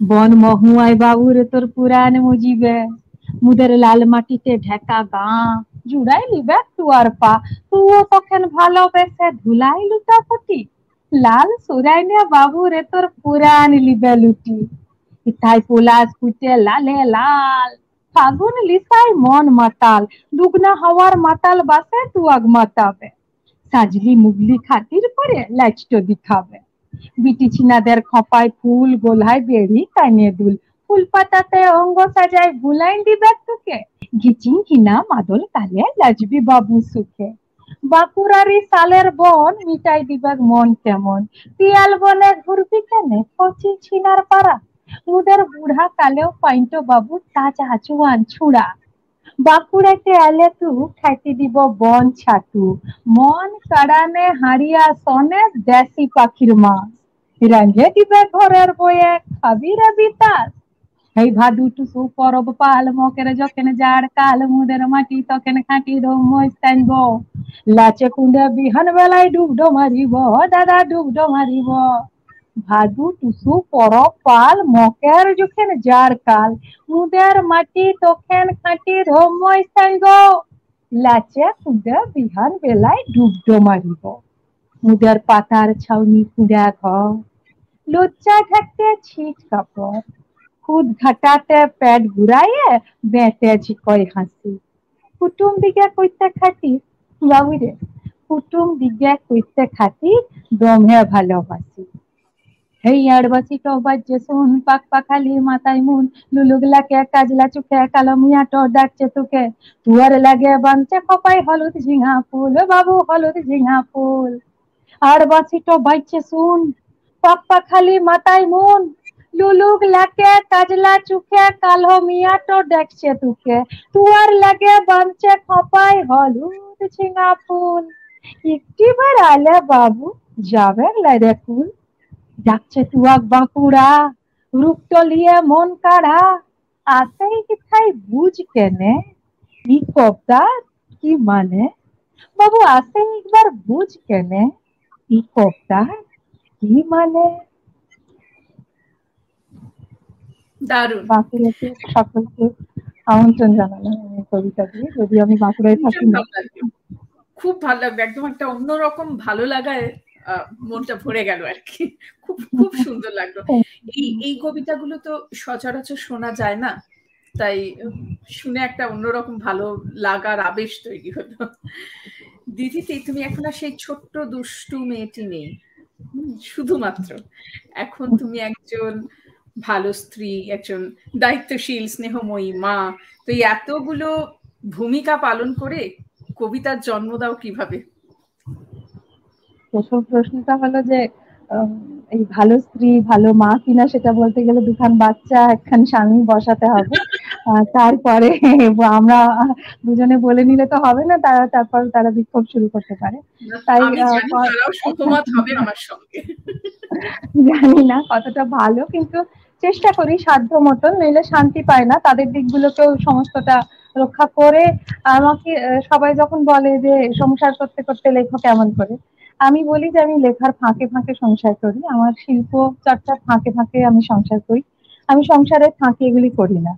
Speaker 4: বন মহুয়াই বাবুরে তোর পুরাণ মুজিবে মুদের লাল মাটিতে ঢেকা গাঁ জুড়াই লিবে তুয়ার পা তুও তখন ভালোবেসে ধুলাই লুটা ফুটি লাল সুরাইনিয়া বাবু রে তোর পুরাণ লিবে লুটি ইথাই পোলাস কুটে লালে লাল ফাগুন লিসাই মন মাতাল, দুগনা হওয়ার মাতাল বাসে তুয়াগ মাতাবে। সাজলি মুগলি খাতির করে লাইচটো দিখাবে। বিটি ছিনাদের খপায় ফুল গোলায় বেড়ি কানে দুল। ফুল পাতাতে অঙ্গ সাজায় বুলাইন দিবে তোকে। ঘিচিং কিনা মাদল কালে লাজবি বাবু সুখে। বাঁকুড়ারি সালের বন মিটাই দিবে মন কেমন। পিয়াল বনে ঘুরবি কেনে কচি ছিনার পাড়া। মুদের বুড়া কালেও পাইন্ট বাবু তাজ আচুয়ান ছুড়া। বাঁকুড়াতে এলে তু খাইতে দিব বন ছাতু। মন কাড়ানে হাড়িয়া সনে দেশি পাখির মাছ। রাঁধে দিবে ঘরের বয়ে খাবি রে বিতাস। এই ভাদু টুসু পরব পাল মকের যখন জাড় কাল মুদের মাটি তখন খাটি দৌ মস্তানব লাচে কুন্ডে বিহান বেলায় ডুবডো মারিব, দাদা ডুবডো মারিব। ভাদু টুসু পর পাল, মকের যখন যার কাল। মুদের মাটি তখন খাটি ধময় সাঙ্গ। লাচে কুদে বিহান বেলায় ডুবডো মারিব মুদের পাতার ছাউনি কুড়া ঘর। লজ্জা ঢাকতে ছিট কাপড়। খুদ ঘাটাতে পেট ঘুরাইয়ে বেঁটে ঝিকয় হাসি। কুটুম দিকে কইতে খাটি বাবুরে কুটুম দিকে কইতে খাটি দমে ভালোবাসি। হেই আড়বাসি টবাজ্যে শুন, পাক পাখালি মাথায় মুন লুলুগলাকে কাজলা চুকে কালমিয়া টো ডাকছে তোকে। তুয়ার লাগে বাঞ্চে খপাই হলুদ ঝিঙা ফুল, বাবু হলুদ ঝিঙা ফুল। আড়বাসি টবাজ্যে শুন, পাক পাখালি মাথায় মুন, লুলুক লাগে, কাজলা চুকে কালো মিয়া তো দেখছে তুকে। তুয়ার লাগে বাঞ্চে খপাই হলুদ ঝিঙা ফুল। একটিবার আলে বাবু যাবে লাইরে ফুল যাচ্ছে তুয়াক বাঁকুড়া রূপটলিয়ে মন কাড়া আসাই কোথায় বুঝ কেনে? ই কবতা কি মানে? বাবু আসে একবার বুঝ কেনে? ই কবতা কি মানে?
Speaker 3: দারুণ।
Speaker 4: বাঁকুড়াতে সকলকে আমন্ত্রণ জানালাম এই কবিতা দিয়ে। যদি আমি বাঁকুড়ায় থাকি।
Speaker 3: খুব ভালো লাগবে একদম একটা অন্যরকম ভালো লাগায় মনটা ভরে গেল আর কি। খুব খুব সুন্দর লাগল। এই এই কবিতাগুলো তো সচরাচর শোনা যায় না তাই শুনে একটা অন্যরকম ভালো লাগার আবেশ তৈরি হলো। দিদিতে তুমি এখন আর সেই ছোট্ট দুষ্টু মেয়েটি নেই। শুধুমাত্র। এখন তুমি একজন ভালো স্ত্রী একজন দায়িত্বশীল স্নেহময়ী মা। তো এতগুলো ভূমিকা পালন করে কবিতার জন্ম দাও কীভাবে?
Speaker 4: প্রথম প্রশ্নটা হলো যে এই ভালো স্ত্রী ভালো মা কিনা সেটা বলতে গেলে দুখান বাচ্চা একখান স্বামী বসাতে হবে। তারপরে আমরা দুজনে বলে নিলে তো হবে না তারা তারপর তারা বিক্ষোভ শুরু করতে পারে। তাই,
Speaker 3: জানি হবে আমার সঙ্গে।
Speaker 4: জানি না কতটা ভালো কিন্তু চেষ্টা করি সাধ্য মতন নইলে শান্তি পায় না। তাদের দিকগুলোকেও সমস্তটা রক্ষা করে আমাকে সবাই যখন বলে যে সংসার করতে করতে লেখো কেমন করে আমি বলি যে আমি লেখার ফাঁকে ফাঁকে সংসার করি, আমার শিল্প চর্চার ফাঁকে ফাঁকে আমি সংসার করি। আমি সংসারের ফাঁকে এগুলি করি না।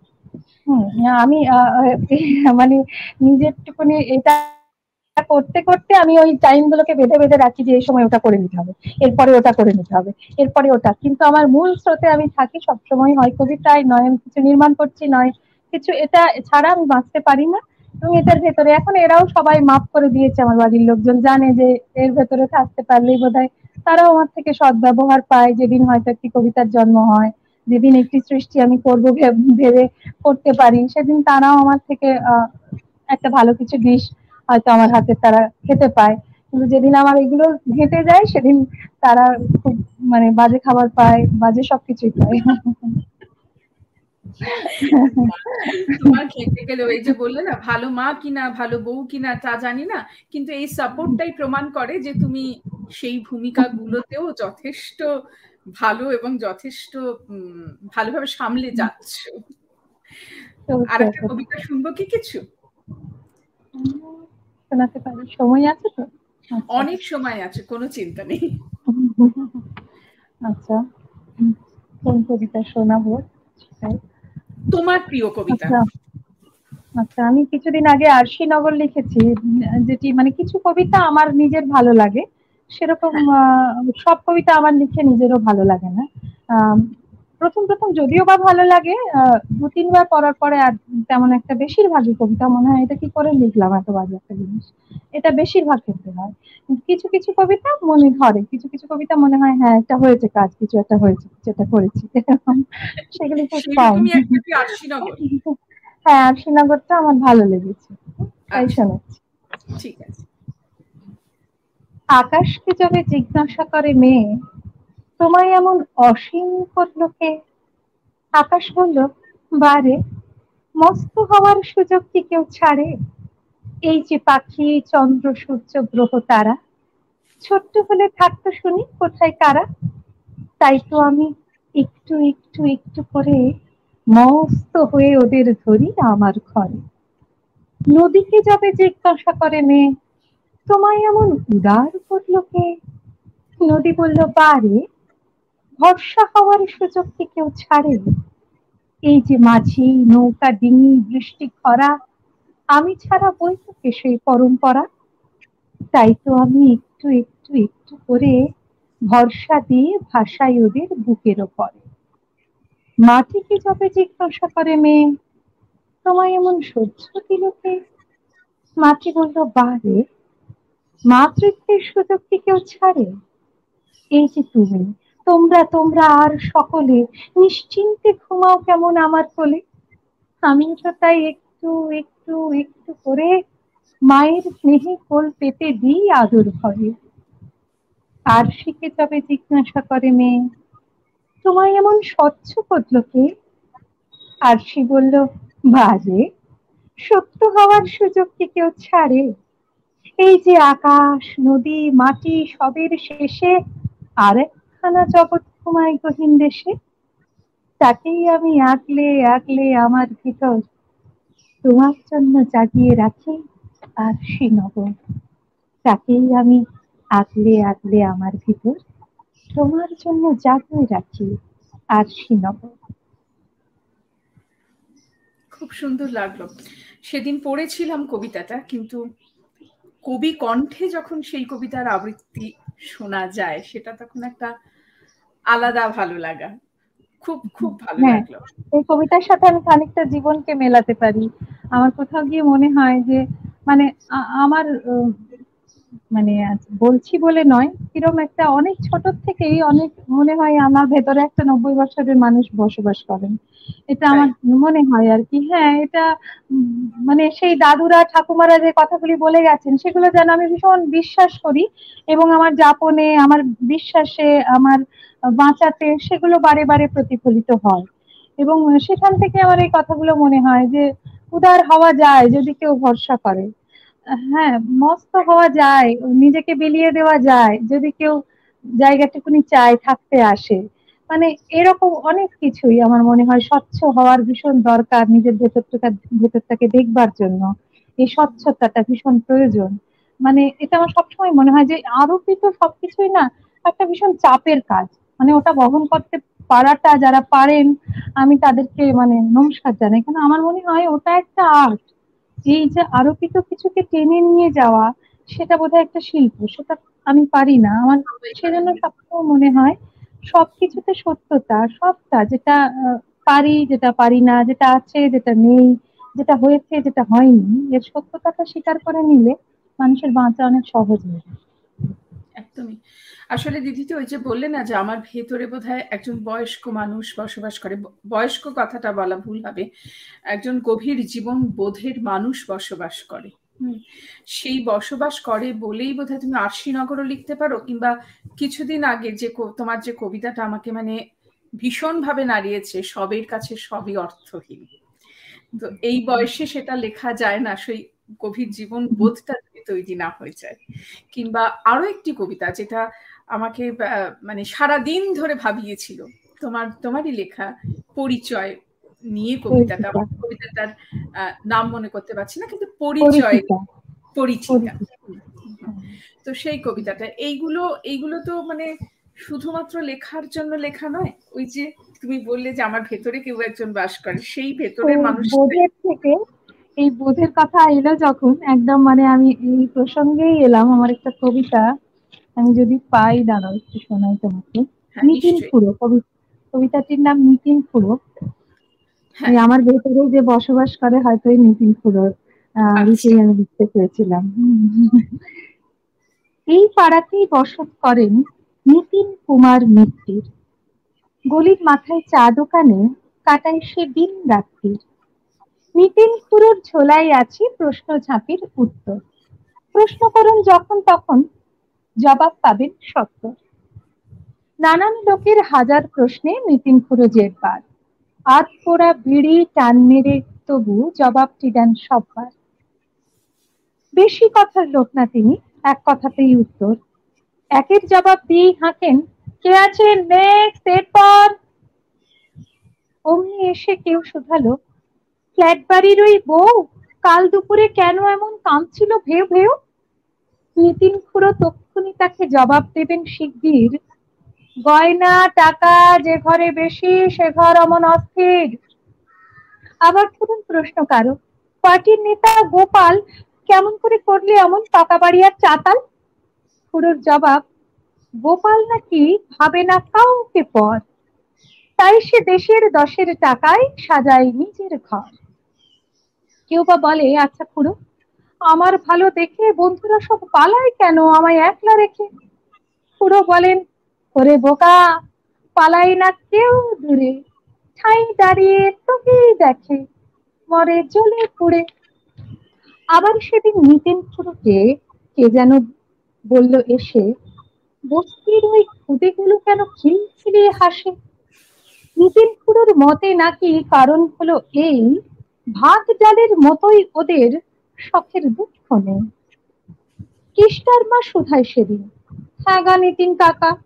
Speaker 4: হুম, আমি মানে নিজের টুকুনি এটা করতে করতে আমি ওই টাইম গুলোকে বেঁধে বেঁধে রাখি যে এই সময় ওটা করে নিতে হবে, এরপরে ওটা করে নিতে হবে, এরপরে ওটা। কিন্তু আমার মূল স্রোতে আমি থাকি সবসময় হয় কবিতায় নয়, আমি কিছু নির্মাণ করছি, নয়, কিছু এটা ছাড়া আমি বাঁচতে পারি না। এবং এটার ভেতরে, এখন এরাও সবাই মাফ করে দিয়েছে আমার বাড়ির লোকজন, জানে যে এর ভেতরে থাকতে পারলেই বোধহয় তারাও আমার থেকে সদ্ব্যবহার পায়, যেদিন হয়তো একটি কবিতার জন্ম হয়, যেদিন একটি সৃষ্টি আমি করব ভেবে করতে পারি, সেদিন তারাও আমার থেকে একটা ভালো কিছু ডিশ হয়তো আমার হাতে তারা খেতে পায়। কিন্তু যেদিন আমার এগুলো ঘেটে যায়, সেদিন তারা খুব মানে বাজে খাবার পায়, বাজে সবকিছুই পায়।
Speaker 3: তোমার খেতে গেলে ওই যে বললে না ভালো মা কিনা ভালো বউ কিনা তা জানি না কিন্তু এই সাপোর্টটাই প্রমাণ করে যে তুমি সেই ভূমিকা গুলোতেও যথেষ্ট ভালো এবং যথেষ্ট ভালোভাবে সামলে যাচ্ছ। আর একটা কবিতা শুনব কি কিছু?
Speaker 4: শোনাতে পারি? সময় আছে তো? আচ্ছা।
Speaker 3: অনেক সময় আছে কোনো চিন্তা নেই।
Speaker 4: আচ্ছা কোন কবিতা শোনাবো? সেটাই।
Speaker 3: তোমার প্রিয় কবিতা?
Speaker 4: আচ্ছা। আচ্ছা আমি কিছুদিন আগে আরশি নগর লিখেছি, যেটি মানে কিছু কবিতা আমার নিজের ভালো লাগে। সেরকম সব কবিতা আমার লিখে নিজেরও ভালো লাগে না। প্রথম প্রথম যদিও বা ভালো লাগে দু তিনবার পড়ার পরে আর তেমন একটা বেশিরভাগই কবিতা মনে হয় এটা কি করে লিখলাম এত বাজে একটা জিনিস। এটা বেশিরভাগ ক্ষেত্রে হয়। কিছু কিছু কবিতা মনে ধরে কিছু কিছু কবিতা মনে হয় হ্যাঁ একটা হয়েছে কাজ কিছু একটা হয়েছে কিছু একটা করেছি। সেগুলি খুব কম হ্যাঁ আর শ্রীনগরটা আমার ভালো লেগেছে। তাই
Speaker 3: আচ্ছা।
Speaker 4: শোনাচ্ছি।
Speaker 3: ঠিক আছে।
Speaker 4: আকাশকে যবে জিজ্ঞাসা করে মেয়ে? তোমায় এমন অসীম করল কে? আকাশ বলল, বারে, মস্ত হওয়ার সুযোগ কি কেউ ছাড়ে? এই যে পাখি, চন্দ্র, সূর্য, গ্রহ, তারা, ছোট্ট হলে থাকতো শুনি কোথায় কারা? তাই তো আমি একটু একটু একটু করে মস্ত হয়ে ওদের ধরি আমার ঘরে। নদীকে যাবে জিজ্ঞাসা করে মেয়ে, তোমায় এমন উদার করল কে? নদী বলল পারে ভরসা হওয়ার সুযোগ কি কেউ ছাড়ে এই যে মাঝি, নৌকা, ডিঙি, বৃষ্টি, খরা, আমি ছাড়া বই তো সেই পরম্পরা? তাই তো আমি একটু একটু একটু করে ভরসা দিয়ে ভাষাই ওদের বুকের ওপরে। মাটিকে যবে জিজ্ঞাসা করে মেয়ে? তোমায় এমন সহ্য দিল কে? মাটি বলল, বারে, মাতৃত্বের সুযোগ কি কেউ ছাড়ে? এই যে তুমি তোমরা তোমরা আর সকলে নিশ্চিন্তে ঘুমাও কেমন আমার কোলে। আমিও তো তাই একটু একটু একটু করে মায়ের স্নেহে কোল পেতে দিই আদর ভরে আর শিখে তবে জিজ্ঞাসা করে মেয়ে, তোমায় এমন স্বচ্ছ করল কে? আর সে বলল বাজে সত্য হওয়ার সুযোগ কি কেউ ছাড়ে? এই যে আকাশ, নদী, মাটি সবের শেষে আর একখানা জগৎ ঘুমায় গহীন দেশে, তাকেই আমি আঁকলে আঁকলে আমার ভিতর তোমার জন্য জাগিয়ে রাখি আর শ্রীনগর। তাকেই আমি আঁকলে আঁকলে আমার ভিতর তোমার জন্য জাগিয়ে রাখি আর শ্রীনগর।
Speaker 3: খুব সুন্দর লাগল। সেদিন পড়েছিলাম কবিতাটা, কিন্তু কবি কণ্ঠে যখন সেই কবিতার আবৃত্তি শোনা যায় সেটা তখন একটা আলাদা ভালো লাগা খুব খুব ভালো
Speaker 4: হ্যাঁ।
Speaker 3: লাগল
Speaker 4: এই কবিতার সাথে আমি খানিকটা জীবনকে মেলাতে পারি আমার কোথাও গিয়ে মনে হয় যে মানে আমার মানে বলছি বলে নয় কিরম একটা অনেক ছোট থেকেই অনেক মনে হয় আমার ভেতরে একটা নব্বই বছরের মানুষ বসবাস করেন। এটা আমার মনে হয় আর কি। হ্যাঁ এটা মানে সেই দাদুরা ঠাকুমারা যে কথাগুলি বলে গেছেন সেগুলো যেন আমি ভীষণ বিশ্বাস করি এবং আমার যাপনে আমার বিশ্বাসে আমার বাঁচাতে সেগুলো বারে বারে প্রতিফলিত হয়। এবং সেখান থেকে আমার এই কথাগুলো মনে হয় যে উদার হওয়া যায় যদি কেউ ভরসা করে। হ্যাঁ মস্ত হওয়া যায়, নিজেকে বিলিয়ে দেওয়া যায়, যদি কেউ জায়গাটুকুনি চায় থাকতে আসে। মানে এরকম অনেক কিছুই আমার মনে হয় স্বচ্ছ হওয়ার ভীষণ দরকার নিজের ভেতরটা, ভেতরটাকে দেখবার জন্য। এই স্বচ্ছতাটা ভীষণ প্রয়োজন। মানে এটা আমার সবসময় মনে হয় যে আরোপিত সবকিছুই না একটা ভীষণ চাপের কাজ। মানে ওটা বহন করতে পারাটা যারা পারেন, আমি তাদেরকে মানে নমস্কার জানাই। কারণ আমার মনে হয় ওটা একটা আর্ট। এই যে আরোপিত কিছুকে টেনে নিয়ে যাওয়া, সেটা বোধহয় একটা শিল্প, সেটা আমি পারি না। আমার সেজন্য সবসময় মনে হয় সবকিছুতে সত্যতা, সবটা যেটা পারি যেটা পারি না, যেটা আছে, যেটা নেই, যেটা হয়েছে, যেটা হয়নি, এর সত্যতাটা স্বীকার করে নিলে মানুষের বাঁচা অনেক সহজ হয়ে যায়।
Speaker 3: একদমই। আসলে দিদি তো ওই যে বললে না যে আমার ভেতরে বোধহয় একজন বয়স্ক মানুষ বসবাস করে। বয়স্ক কথাটা বলা ভুল হবে। একজন গভীর জীবন বোধের মানুষ বসবাস করে। সেই বসবাস করে বলেই বোধহয় তুমি আরশিনগরও লিখতে পারো কিংবা কিছুদিন আগে যে তোমার যে কবিতাটা আমাকে মানে ভীষণভাবে নাড়িয়েছে, সবের কাছে সবই অর্থহীন। তো এই বয়সে সেটা লেখা যায় না। সেই গভীর জীবন বোধটা যদি তৈরি না হয়ে যায়। কিংবা আরও একটি কবিতা যেটা আমাকে মানে সারা দিন ধরে ভাবিয়েছিল। তোমার তোমারই লেখা পরিচয় নিয়ে কবিতাটা। কবিতাটার নাম মনে করতে পারছি না কিন্তু পরিচয়
Speaker 4: পরিচিতা।
Speaker 3: তো সেই কবিতাটা। এইগুলো এইগুলো তো মানে শুধুমাত্র লেখার জন্য লেখা নয়। ওই যে তুমি বললে যে আমার ভেতরে কেউ একজন বাস করে সেই ভেতরের মানুষ
Speaker 4: থেকে এই বোধের কথা এলো যখন একদম মানে আমি এই প্রসঙ্গেই এলাম আমার একটা কবিতা আমি যদি পাই দাঁড়াও একটু শোনাই তোমাকে।
Speaker 3: হ্যাঁ,
Speaker 4: নিতিন কবি- কবিতাটির নাম নিতিন খুড়ো
Speaker 3: হ্যাঁ।
Speaker 4: আমার ভেতরে যে বসবাস করে হয়তো এই নিতিন খুড়োর আহ,
Speaker 3: আচ্ছা।
Speaker 4: বিষয়ে আমি লিখতে চেয়েছিলাম এই পাড়াতেই বসত করেন নিতিন কুমার মিত্তির। গলির মাথায় চা দোকানে কাটায় সে দিন রাত্রির। নিতিন খুড়োর ঝোলাই আছে প্রশ্ন ঝাঁপির উত্তর। প্রশ্ন করুন যখন তখন, জবাব পাবেন সত্য। নানান লোকের হাজার প্রশ্নে নিতিন খুড়ো জেরবার। আধ পোড়া বিড়ি টান মেরে তবু জবাবটি দেন সববার। বেশি কথার লোক না তিনি, এক কথাতেই উত্তর। একের জবাব দিয়েই হাঁকেন, কে আছেন? নেক্সট এরপর? অমনি এসে কেউ শুধালো ফ্ল্যাট বাড়ির ওই বউ কাল দুপুরে কেন এমন কাঁদছিল ভেউ ভেউ নিতিন খুড়ো তক্ষুনি তাকে জবাব দেবেন শিগগির। গয়না, টাকা, যে ঘরে বেশি, সে ঘর অমন অস্থির। আবার ধরুন প্রশ্ন কারও, পার্টির নেতা গোপাল কেমন করে করলে এমন পাকা বাড়ি আর চাতাল? খুড়োর জবাব, গোপাল নাকি ভাবে না কাউকে পর। তাই সে দেশের দশের টাকায় সাজায় নিজের ঘর। কেউ বা বলে আচ্ছা খুড়ো, আমার ভালো দেখে বন্ধুরা সব পালায় কেন? আমায় একলা রেখে? খুড়ো বলেন, ওরে বোকা, পালাই না কেউ দূরে। ঠাই দাঁড়িয়ে তোকেই দেখে, মরে জ্বলে পুড়ে। আবার সেদিন নিতেন খুড়োকে কে যেন বলল এসে, বস্তির ওই খুদেগুলো কেন খিলখিলিয়ে হাসে? নিতিন খুড়োর মতে নাকি কারণ হলো এই ভাত ডালের মতোই ওদের শখের দুঃখ নেই। কিষ্টার মা শুধায় সেদিন। হ্যাঁ গা নিতিন কাকা,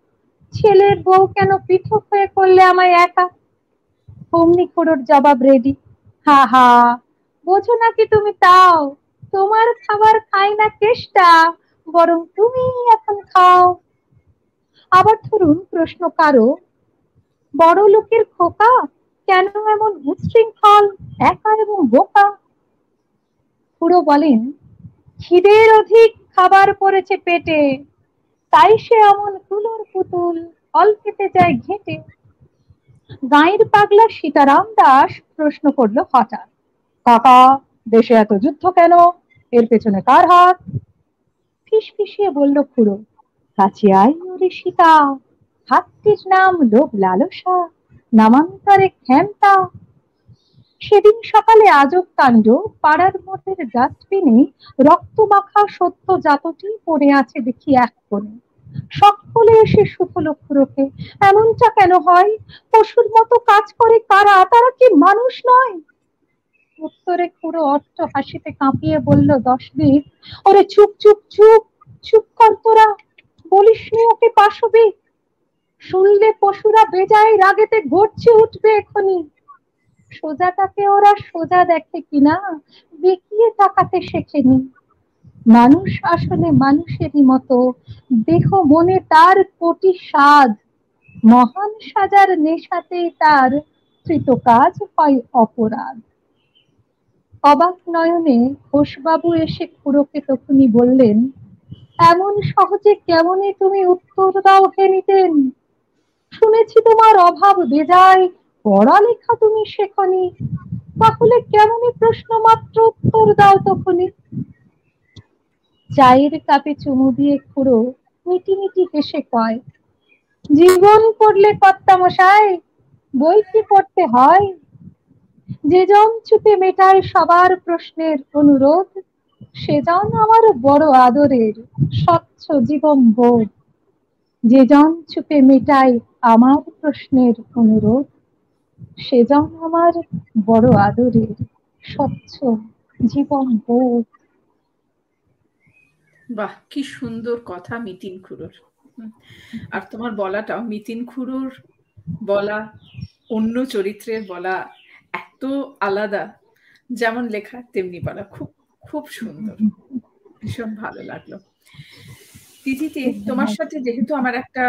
Speaker 4: ছেলের বউ কেন পৃথক হয়ে করলে আমায় একা? অমনি খুড়োর জবাব রেডি। হা হা, বোঝো নাকি তুমি তাও? তোমার খাবার খাই না কেষ্টা, বরং তুমি এখন খাও। আবার ধরুন প্রশ্ন কারও বড় লোকের খোকা কেন এমন উচ্ছৃঙ্খল, একা এবং বোকা? পুরো বলেন, খিদের অধিক খাবার পড়েছে পেটে, তাই সে এমন তুলোর পুতুল অল্পেতে যায় ঘেটে। গাঁয়ের পাগলা সীতারাম দাস প্রশ্ন করল হঠাৎ, কাকা, দেশে এত যুদ্ধ কেন? এর পেছনে কার হাত? ফিস ফিসিয়ে বলল খুড়ো, কাছে আই ওরে সীতা হাতটির নাম লোভ লালসা। নামান্তরে ক্ষমতা সেদিন সকালে আজব কাণ্ড, পাড়ার মধ্যে ডাস্টবিনে রক্ত মাখা সত্য জাতটি পড়ে আছে দেখি এক কোণে। সকলে এসে খুঁড়োকে, এমনটা কেন হয়? পশুর মতো কাজ করে কারা? তারা কি মানুষ নয়? উত্তরে খুঁড়ো অট্ট হাসিতে কাঁপিয়ে বলল দশদিক ওরে চুপ চুপ চুপ চুপ কর তোরা। বলিস নি ওকে পাশবি শুনলে পশুরা বেজায় রাগেতে গড়ছে উঠবে এখনই সোজাটাকে ওরা সোজা দেখে কিনা, বেঁকিয়ে তাকাতে শেখেনি। মানুষ আসলে মানুষেরই মতো, দেহ মনে তার কোটি সাজ মহান সাজার নেশাতেই তার কৃত কাজ হয় অপরাধ। অবাক নয়নে ঘোষবাবু এসে খুড়োকে তখনই বললেন, এমন সহজে কেমনে তুমি উত্তর দাও হে নিতেন শুনেছি তোমার অভাব বেজায়। পড়ালেখা তুমি শেখনি। তাহলে কেমনই প্রশ্ন মাত্র উত্তর দাও তখনই চায়ের কাপে চুমু দিয়ে খুঁড়ো মিটি মিটি হেসে কয়, জীবন পড়লে কর্তা মশাই বই কি পড়তে হয়? যে জন চুপে মেটায় সবার প্রশ্নের অনুরোধ, সে সেজন আমার বড় আদরের স্বচ্ছ জীবন বোধ। যে জন চুপে মেটায় আমার প্রশ্নের অনুরোধ, সেজন আমার বড় আদরের স্বচ্ছ জীবন বোধ।
Speaker 3: বাহ, কি সুন্দর কথা মিতিন খুড়োর আর তোমার বলাটাও, মিতিন খুড়োর বলা, অন্য চরিত্রের বলা এত আলাদা, যেমন লেখা তেমনি বলা, খুব খুব সুন্দর। ভীষণ ভালো লাগল। তিথিতে তোমার সাথে যেহেতু আমার একটা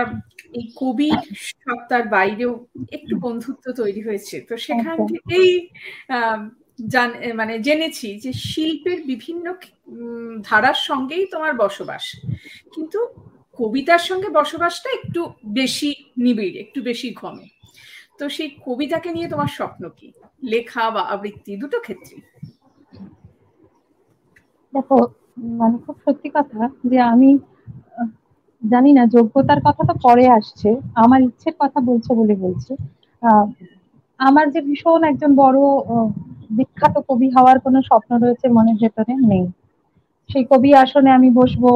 Speaker 3: এই কবি সত্তার বাইরেও একটু বন্ধুত্ব তৈরি হয়েছে তো সেখান থেকেই মানে জেনেছি যে শিল্পের বিভিন্ন ধারার সঙ্গেই তোমার বসবাস। কিন্তু কবিতার সঙ্গে বসবাসটা একটু বেশি নিবিড় একটু বেশি ঘমে তো সেই কবিতাকে নিয়ে তোমার স্বপ্ন কি? লেখা বা আবৃত্তি দুটো ক্ষেত্রে।
Speaker 4: দেখো মানে খুব সত্যি কথা যে আমি জানি না, যোগ্যতার কথা তো পরে আসছে, আমার ইচ্ছের কথা বলছে বলে বলছে। আমার যে ভীষণ একজন বড় বিখ্যাত কবি হওয়ার কোনো স্বপ্ন রয়েছে মনের ভেতরে নেই। সেই কবি আসনে আমি বসবো,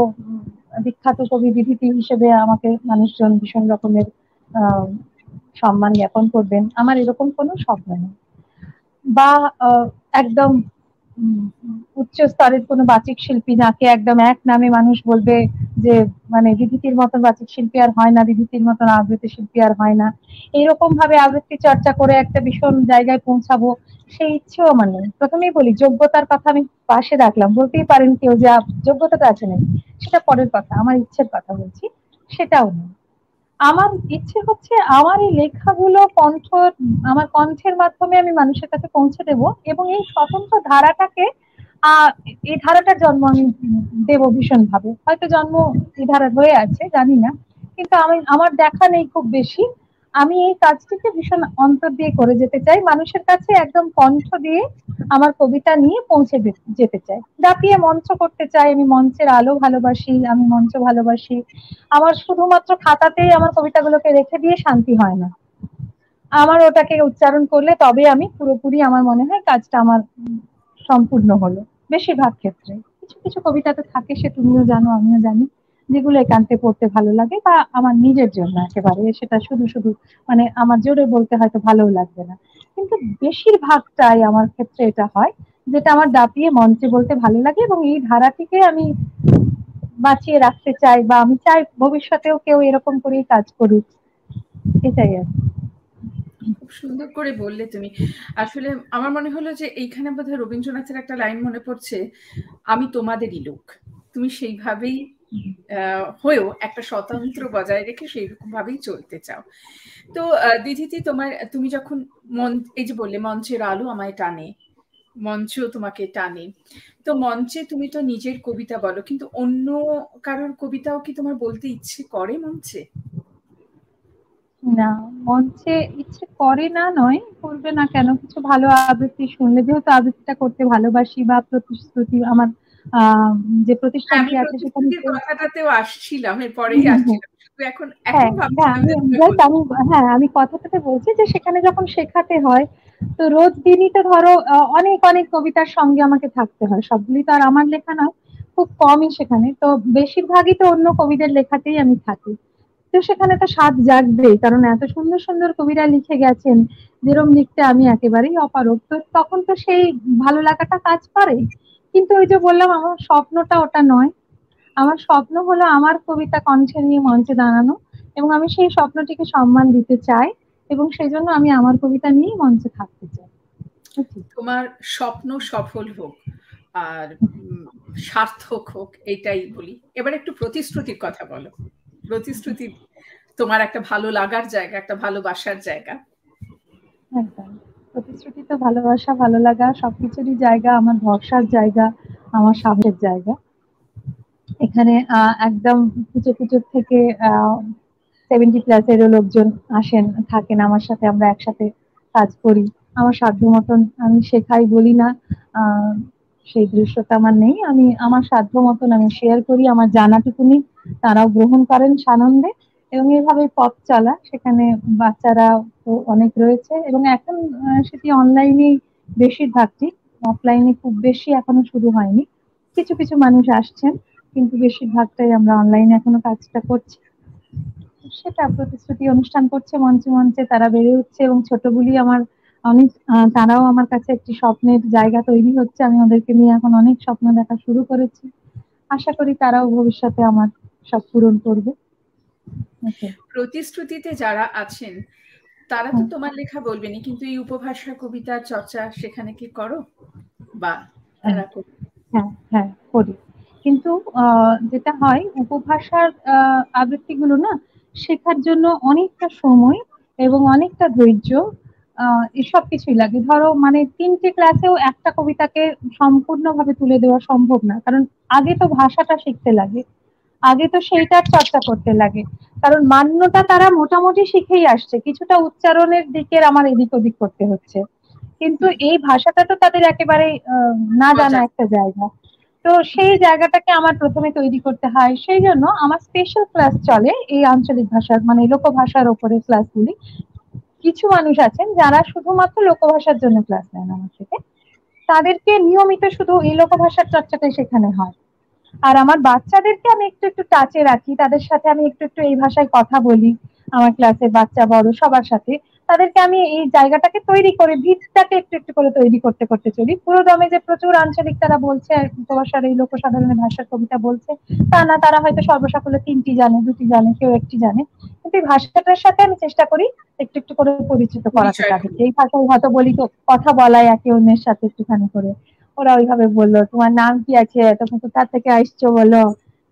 Speaker 4: বিখ্যাত কবি বিধিতি হিসেবে আমাকে মানুষজন ভীষণ রকমের সম্মান জ্ঞাপন করবেন। আমার এরকম কোনো স্বপ্ন নেই। বা একদম উচ্চ স্তরের কোনো বাচিক শিল্পী যাকে একদম এক নামে মানুষ বলবে যে মানে বিধিতির মতন বাচিক শিল্পী আর হয় না বিধিতির মতন আবৃত্তি শিল্পী আর হয় না। এইরকম ভাবে আবৃত্তি চর্চা করে একটা ভীষণ জায়গায় পৌঁছাবো, সেই ইচ্ছেও আমার নেই। প্রথমেই বলি, যোগ্যতার কথা আমি পাশে রাখলাম। বলতেই পারেন কেউ যে যোগ্যতাটা আছে নাকি, সেটা পরের কথা, আমার ইচ্ছের কথা বলছি, সেটাও নেই। আমার ইচ্ছে হচ্ছে আমার এই লেখাগুলো কণ্ঠ, আমার কণ্ঠের মাধ্যমে আমি মানুষের কাছে পৌঁছে দেব এবং এই স্বতন্ত্র ধারাটাকে এই ধারাটার জন্ম আমি দেব ভীষণ ভাবে হয়তো জন্ম এই ধারা হয়ে আছে, জানি না। কিন্তু আমি, আমার দেখা নেই খুব বেশি। আমি এই কাজটিকে ভীষণ অন্তর দিয়ে করে যেতে চাই, মানুষের কাছে একদম কণ্ঠ দিয়ে আমার কবিতা নিয়ে পৌঁছে যেতে চাই। দাপিয়ে মঞ্চ করতে চাই, আমি মঞ্চের আলো ভালোবাসি, আমি মঞ্চ ভালোবাসি। আমার শুধুমাত্র খাতাতেই আমার কবিতাগুলোকে রেখে দিয়ে শান্তি হয় না। আমার ওটাকে উচ্চারণ করলে তবে আমি পুরোপুরি আমার মনে হয় কাজটা আমার সম্পূর্ণ হলো। বেশিরভাগ ক্ষেত্রে। কিছু কিছু কবিতাতে থাকে সে, তুমিও জানো, আমিও জানি। যেগুলো একান্তে পড়তে ভালো লাগে বা আমার নিজের জন্য একেবারে, সেটা শুধু শুধু মানে আমার জোরে বলতে হয়তো ভালোও লাগবে না। কিন্তু বেশিরভাগটাই আমার ক্ষেত্রে এটা হয়, যেটা আমার দাপিয়ে মঞ্চে বলতে ভালো লাগে এবং এই ধারাটিকে আমি বাঁচিয়ে রাখতে চাই বা আমি চাই ভবিষ্যতেও কেউ এরকম করেই কাজ করুক। এটাই আর
Speaker 3: খুব সুন্দর করে বললে তুমি। আসলে আমার মনে হলো যে এইখানে বোধহয় রবীন্দ্রনাথের একটা লাইন মনে পড়ছে, আমি তোমাদেরই লোক। তুমি সেইভাবেই হয়েও একটা স্বতন্ত্র বজায় রেখে সেই রকম ভাবেই চলতে চাও। তো দিদিতি তোমার, তুমি যখন মন, এই যে বললে মঞ্চের আলো আমায় টানে মঞ্চ তোমাকে টানে, তো মঞ্চে তুমি তো নিজের কবিতা বলো, কিন্তু অন্য কারোর কবিতাও কি তোমার বলতে ইচ্ছে করে মঞ্চে?
Speaker 4: না, মঞ্চে ইচ্ছে করে না নয়, করবে না কেন? কিছু ভালো আবৃত্তি শুনলে, যেহেতু আবৃত্তিটা করতে ভালোবাসি বা প্রতিশ্রুতি আমার যে প্রতিষ্ঠানটি আছে সেখানে
Speaker 3: কথাটাতেও আসছিলাম এরপরেই আসছিলাম। এখন
Speaker 4: হ্যাঁ, হ্যাঁ আমি কথাটাতে বলছি যে সেখানে যখন শেখাতে হয় তো রোজ দিনই তো ধরো অনেক অনেক কবিতার সঙ্গে আমাকে থাকতে হয়। সবগুলি তো আর আমার লেখা নয় খুব কমই সেখানে। তো বেশিরভাগই তো অন্য কবিদের লেখাতেই আমি থাকি। তো সেখানে তো স্বাদ জাগবেই কারণ এত সুন্দর সুন্দর কবিরা লিখে গেছেন যেরম লিখতে আমি একেবারেই অপারক তো তখন তো সেই ভালো লাগাটা কাজ করে। কিন্তু ওই যে বললাম আমার স্বপ্নটা ওটা নয়। আমার স্বপ্ন হলো আমার কবিতা কণ্ঠে নিয়ে মঞ্চে দাঁড়ানো এবং আমি সেই স্বপ্নটিকে সম্মান দিতে চাই এবং সেই জন্য আমি আমার কবিতা নিয়ে মঞ্চে থাকতে চাই।
Speaker 3: তোমার স্বপ্ন সফল হোক আর সার্থক হোক এটাই বলি। এবার একটু প্রতিশ্রুতির কথা বলো। প্রতিশ্রুতি তোমার একটা ভালো লাগার জায়গা একটা ভালোবাসার জায়গা।
Speaker 4: একদম। প্রতিশ্রুতি তো ভালোবাসা, ভালো লাগা, সবকিছুরই জায়গা, আমার ভরসার জায়গা, আমার সাহসের জায়গা। এখানে একদম কুচো কুচো থেকে সেভেন্টি প্লাসেরও লোকজন আসেন, থাকেন আমার সাথে, আমরা একসাথে কাজ করি। আমার সাধ্য মতন আমি শেখাই, বলি না সেই দৃশ্যটা আমার নেই। আমি, আমার সাধ্য মতন আমি শেয়ার করি, আমার জানাটুকুনি তারাও গ্রহণ করেন সানন্দে। এবং এইভাবে পথ চলা। সেখানে বাচ্চারা অনেক রয়েছে এবং এখন সেটি অনলাইনে বেশিরভাগটি। অফলাইনে খুব বেশি এখনও শুরু হয়নি। কিছু কিছু মানুষ আসছেন, কিন্তু বেশিরভাগটাই আমরা অনলাইনে এখনও কাজটা করছি। সেটা প্রতিশ্রুতি অনুষ্ঠান করছে মঞ্চে মঞ্চে তারা বেড়ে উঠছে এবং ছোটগুলি আমার অনেক তারাও আমার কাছে একটি স্বপ্নের জায়গা তৈরি হচ্ছে। আমি ওদেরকে নিয়ে এখন অনেক স্বপ্ন দেখা শুরু করেছি। আশা করি তারাও ভবিষ্যতে আমার সব পূরণ করবে।
Speaker 3: প্রতিশ্রুতিতে যারা আছেন তারা তো তোমার লেখা বলবেনি কিন্তু এই উপভাষা কবিতা চর্চা সেখানে কি করো? বা
Speaker 4: হ্যাঁ। হ্যাঁ করি। কিন্তু যেটা হয় উপভাষার আবৃত্তিগুলো না শেখার জন্য অনেকটা সময় এবং অনেকটা ধৈর্য এসব কিছুই লাগে। ধরো মানে তিনটে ক্লাসেও একটা কবিতাকে সম্পূর্ণভাবে তুলে দেওয়া সম্ভব না কারণ আগে তো ভাষাটা শিখতে লাগে। আগে তো সেইটার চর্চা করতে লাগে। কারণ মান্যটা তারা মোটামুটি শিখেই আসছে কিছুটা উচ্চারণের দিকের আমার এদিক ওদিক করতে হচ্ছে। কিন্তু এই ভাষাটা তো তাদের একেবারে না জানা একটা জায়গা। তো সেই জায়গাটাকে আমার প্রথমে তৈরি করতে হয়। সেই জন্য আমার স্পেশাল ক্লাস চলে এই আঞ্চলিক ভাষার মানে লোকভাষার ওপরে ক্লাসগুলি কিছু মানুষ আছেন যারা শুধুমাত্র লোকভাষার জন্য ক্লাস নেন আমার থেকে। তাদেরকে নিয়মিত শুধু এই লোকভাষার চর্চাটাই সেখানে হয়। আর আমার বাচ্চাদেরকে আমি একটু একটু টাচে রাখি তাদের সাথে আমি একটু একটু এই ভাষায় কথা বলি আমার ক্লাসের বাচ্চা বড় সবার সাথে। তাদেরকে আমি এই জায়গাটাকে তৈরি করে ভিতটাকে একটু একটু করে তৈরি করতে করতে চলি। পুরো দমে যে প্রচুর আঞ্চলিক তারা বলছে উপভাষার এই লোকসাধারণের ভাষার কবিতা বলছে তা না তারা হয়তো সর্বসাকুলে তিনটি জানে দুটি জানে কেউ একটি জানে। কিন্তু এই ভাষাটার সাথে আমি চেষ্টা করি একটু একটু করে পরিচিত করাতে তাদেরকে। এই ভাষায় হয়তো বলি তো কথা বলাই একে অন্যের সাথে একটুখানি করে। ওরা ওইভাবে বলল, তোমার নাম কি আছে? তখন কোথা থেকে আসছো বলো।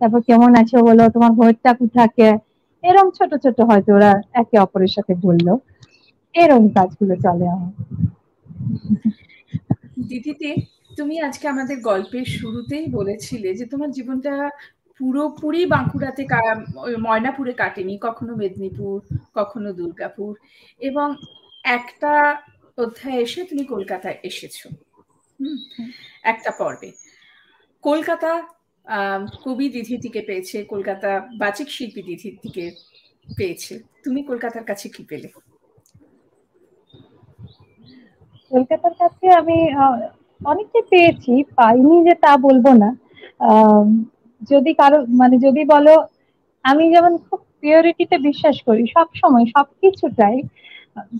Speaker 4: তারপর কেমন আছো বলো? তোমার ঘরটা কোথাকে? এরম ছোট ছোট হয়তো ওরা একে অপরের সাথে বলল। এরম কাজগুলো চলে আমার।
Speaker 3: দিদিতে, তুমি আজকে আমাদের গল্পের শুরুতেই বলেছিলে যে তোমার জীবনটা পুরোপুরি বাঁকুড়াতে ময়নাপুরে কাটেনি, কখনো মেদিনীপুর, কখনো দুর্গাপুর। এবং একটা অধ্যায় এসে তুমি কলকাতায় এসেছ। একটা পর্বে। কলকাতা কবি দিধি থেকে পেয়েছে, কলকাতা বাচিক শিল্পী দিধি থেকে পেয়েছে। তুমি কলকাতার কাছে কি পেলে?
Speaker 4: কলকাতার কাছে আমি অনেকটাই পেয়েছি, পাইনি যে তা বলব না। যদি কারও মানে যদি বলো, আমি যেমন খুব পিওরিটিতে বিশ্বাস করি সব সময় সবকিছুটাই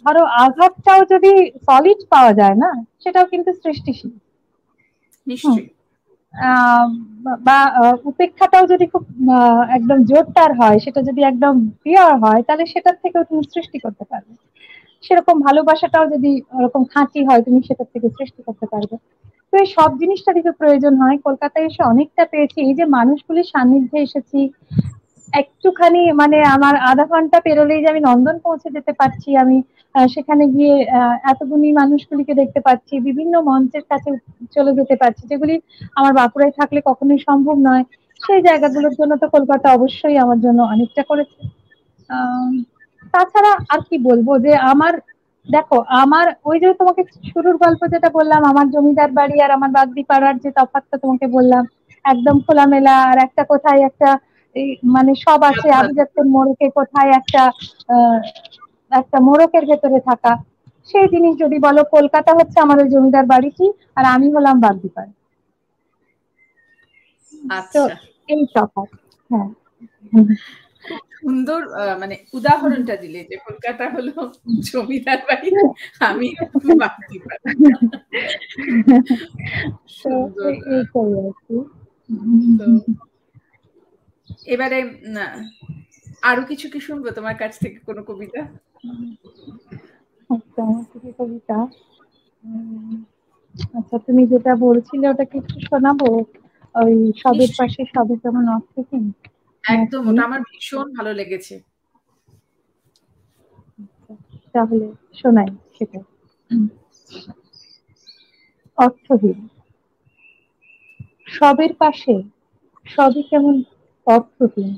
Speaker 4: ধরো আঘাতটাও যদি সলিড পাওয়া যায় না সেটাও কিন্তু সৃষ্টিশীল। বা উপেক্ষাটাও যদি খুব একদম জোরদার হয় সেটা যদি একদম পিওর হয় তাহলে সেটার থেকেও তুমি সৃষ্টি করতে পারবে। সেরকম ভালোবাসাটাও যদি ওরকম খাঁটি হয় তুমি সেটার থেকে সৃষ্টি করতে পারবে। তো এই সব জিনিসটা দিকে প্রয়োজন হয়। কলকাতায় এসে অনেকটা পেয়েছি। এই যে মানুষগুলির সান্নিধ্যে এসেছি একটুখানি মানে আমার আধা ঘণ্টা পেরোলেই যে আমি নন্দন পৌঁছে যেতে পারছি, আমি সেখানে গিয়ে এতগুলি মানুষগুলিকে দেখতে পাচ্ছি, বিভিন্ন মঞ্চের কাছে চলে যেতে পারছি, যেগুলি আমার বাঁকুড়ায় থাকলে কখনোই সম্ভব নয়। সেই জায়গাগুলোর জন্য তো কলকাতা অবশ্যই আমার জন্য অনেকটা করেছে। তাছাড়া আর কি বলব যে আমার, দেখো, আমার, ওই যে তোমাকে শুরুর গল্প যেটা বললাম, আমার জমিদার বাড়ি আর আমার বাগদি পাড়ার যে তফাতটা তোমাকে বললাম, একদম খোলামেলা আর একটা কোথায় একটা মানে সব আছে। আভিজাত্যের মোড়কে কোথায় একটা একটা মোড়কের ভেতরে থাকা। সেই জিনিস যদি বলো কলকাতা হচ্ছে আমার ওই জমিদার বাড়িটি আর আমি হলাম বাগদিপাড়া।
Speaker 3: আচ্ছা।
Speaker 4: এই তফাৎ হ্যাঁ।
Speaker 3: সুন্দর মানে উদাহরণটা দিলে যে কলকাতা হলো জমিদার বাড়ি আমি এবারে আরও কিছু কি শুনব তোমার কাছ থেকে কোনো কবিতা?
Speaker 4: আচ্ছা, কবিতা। আচ্ছা তুমি যেটা বলছিলে ওটা কিছু শোনাবো? ওই সবের পাশে সবে কেমন অর্থহীন
Speaker 3: একদম ওটা আমার ভীষণ ভালো লেগেছে।
Speaker 4: তাহলে শোনাই সেটা। অর্থহীন। সবের পাশে সবই কেমন অর্থহীন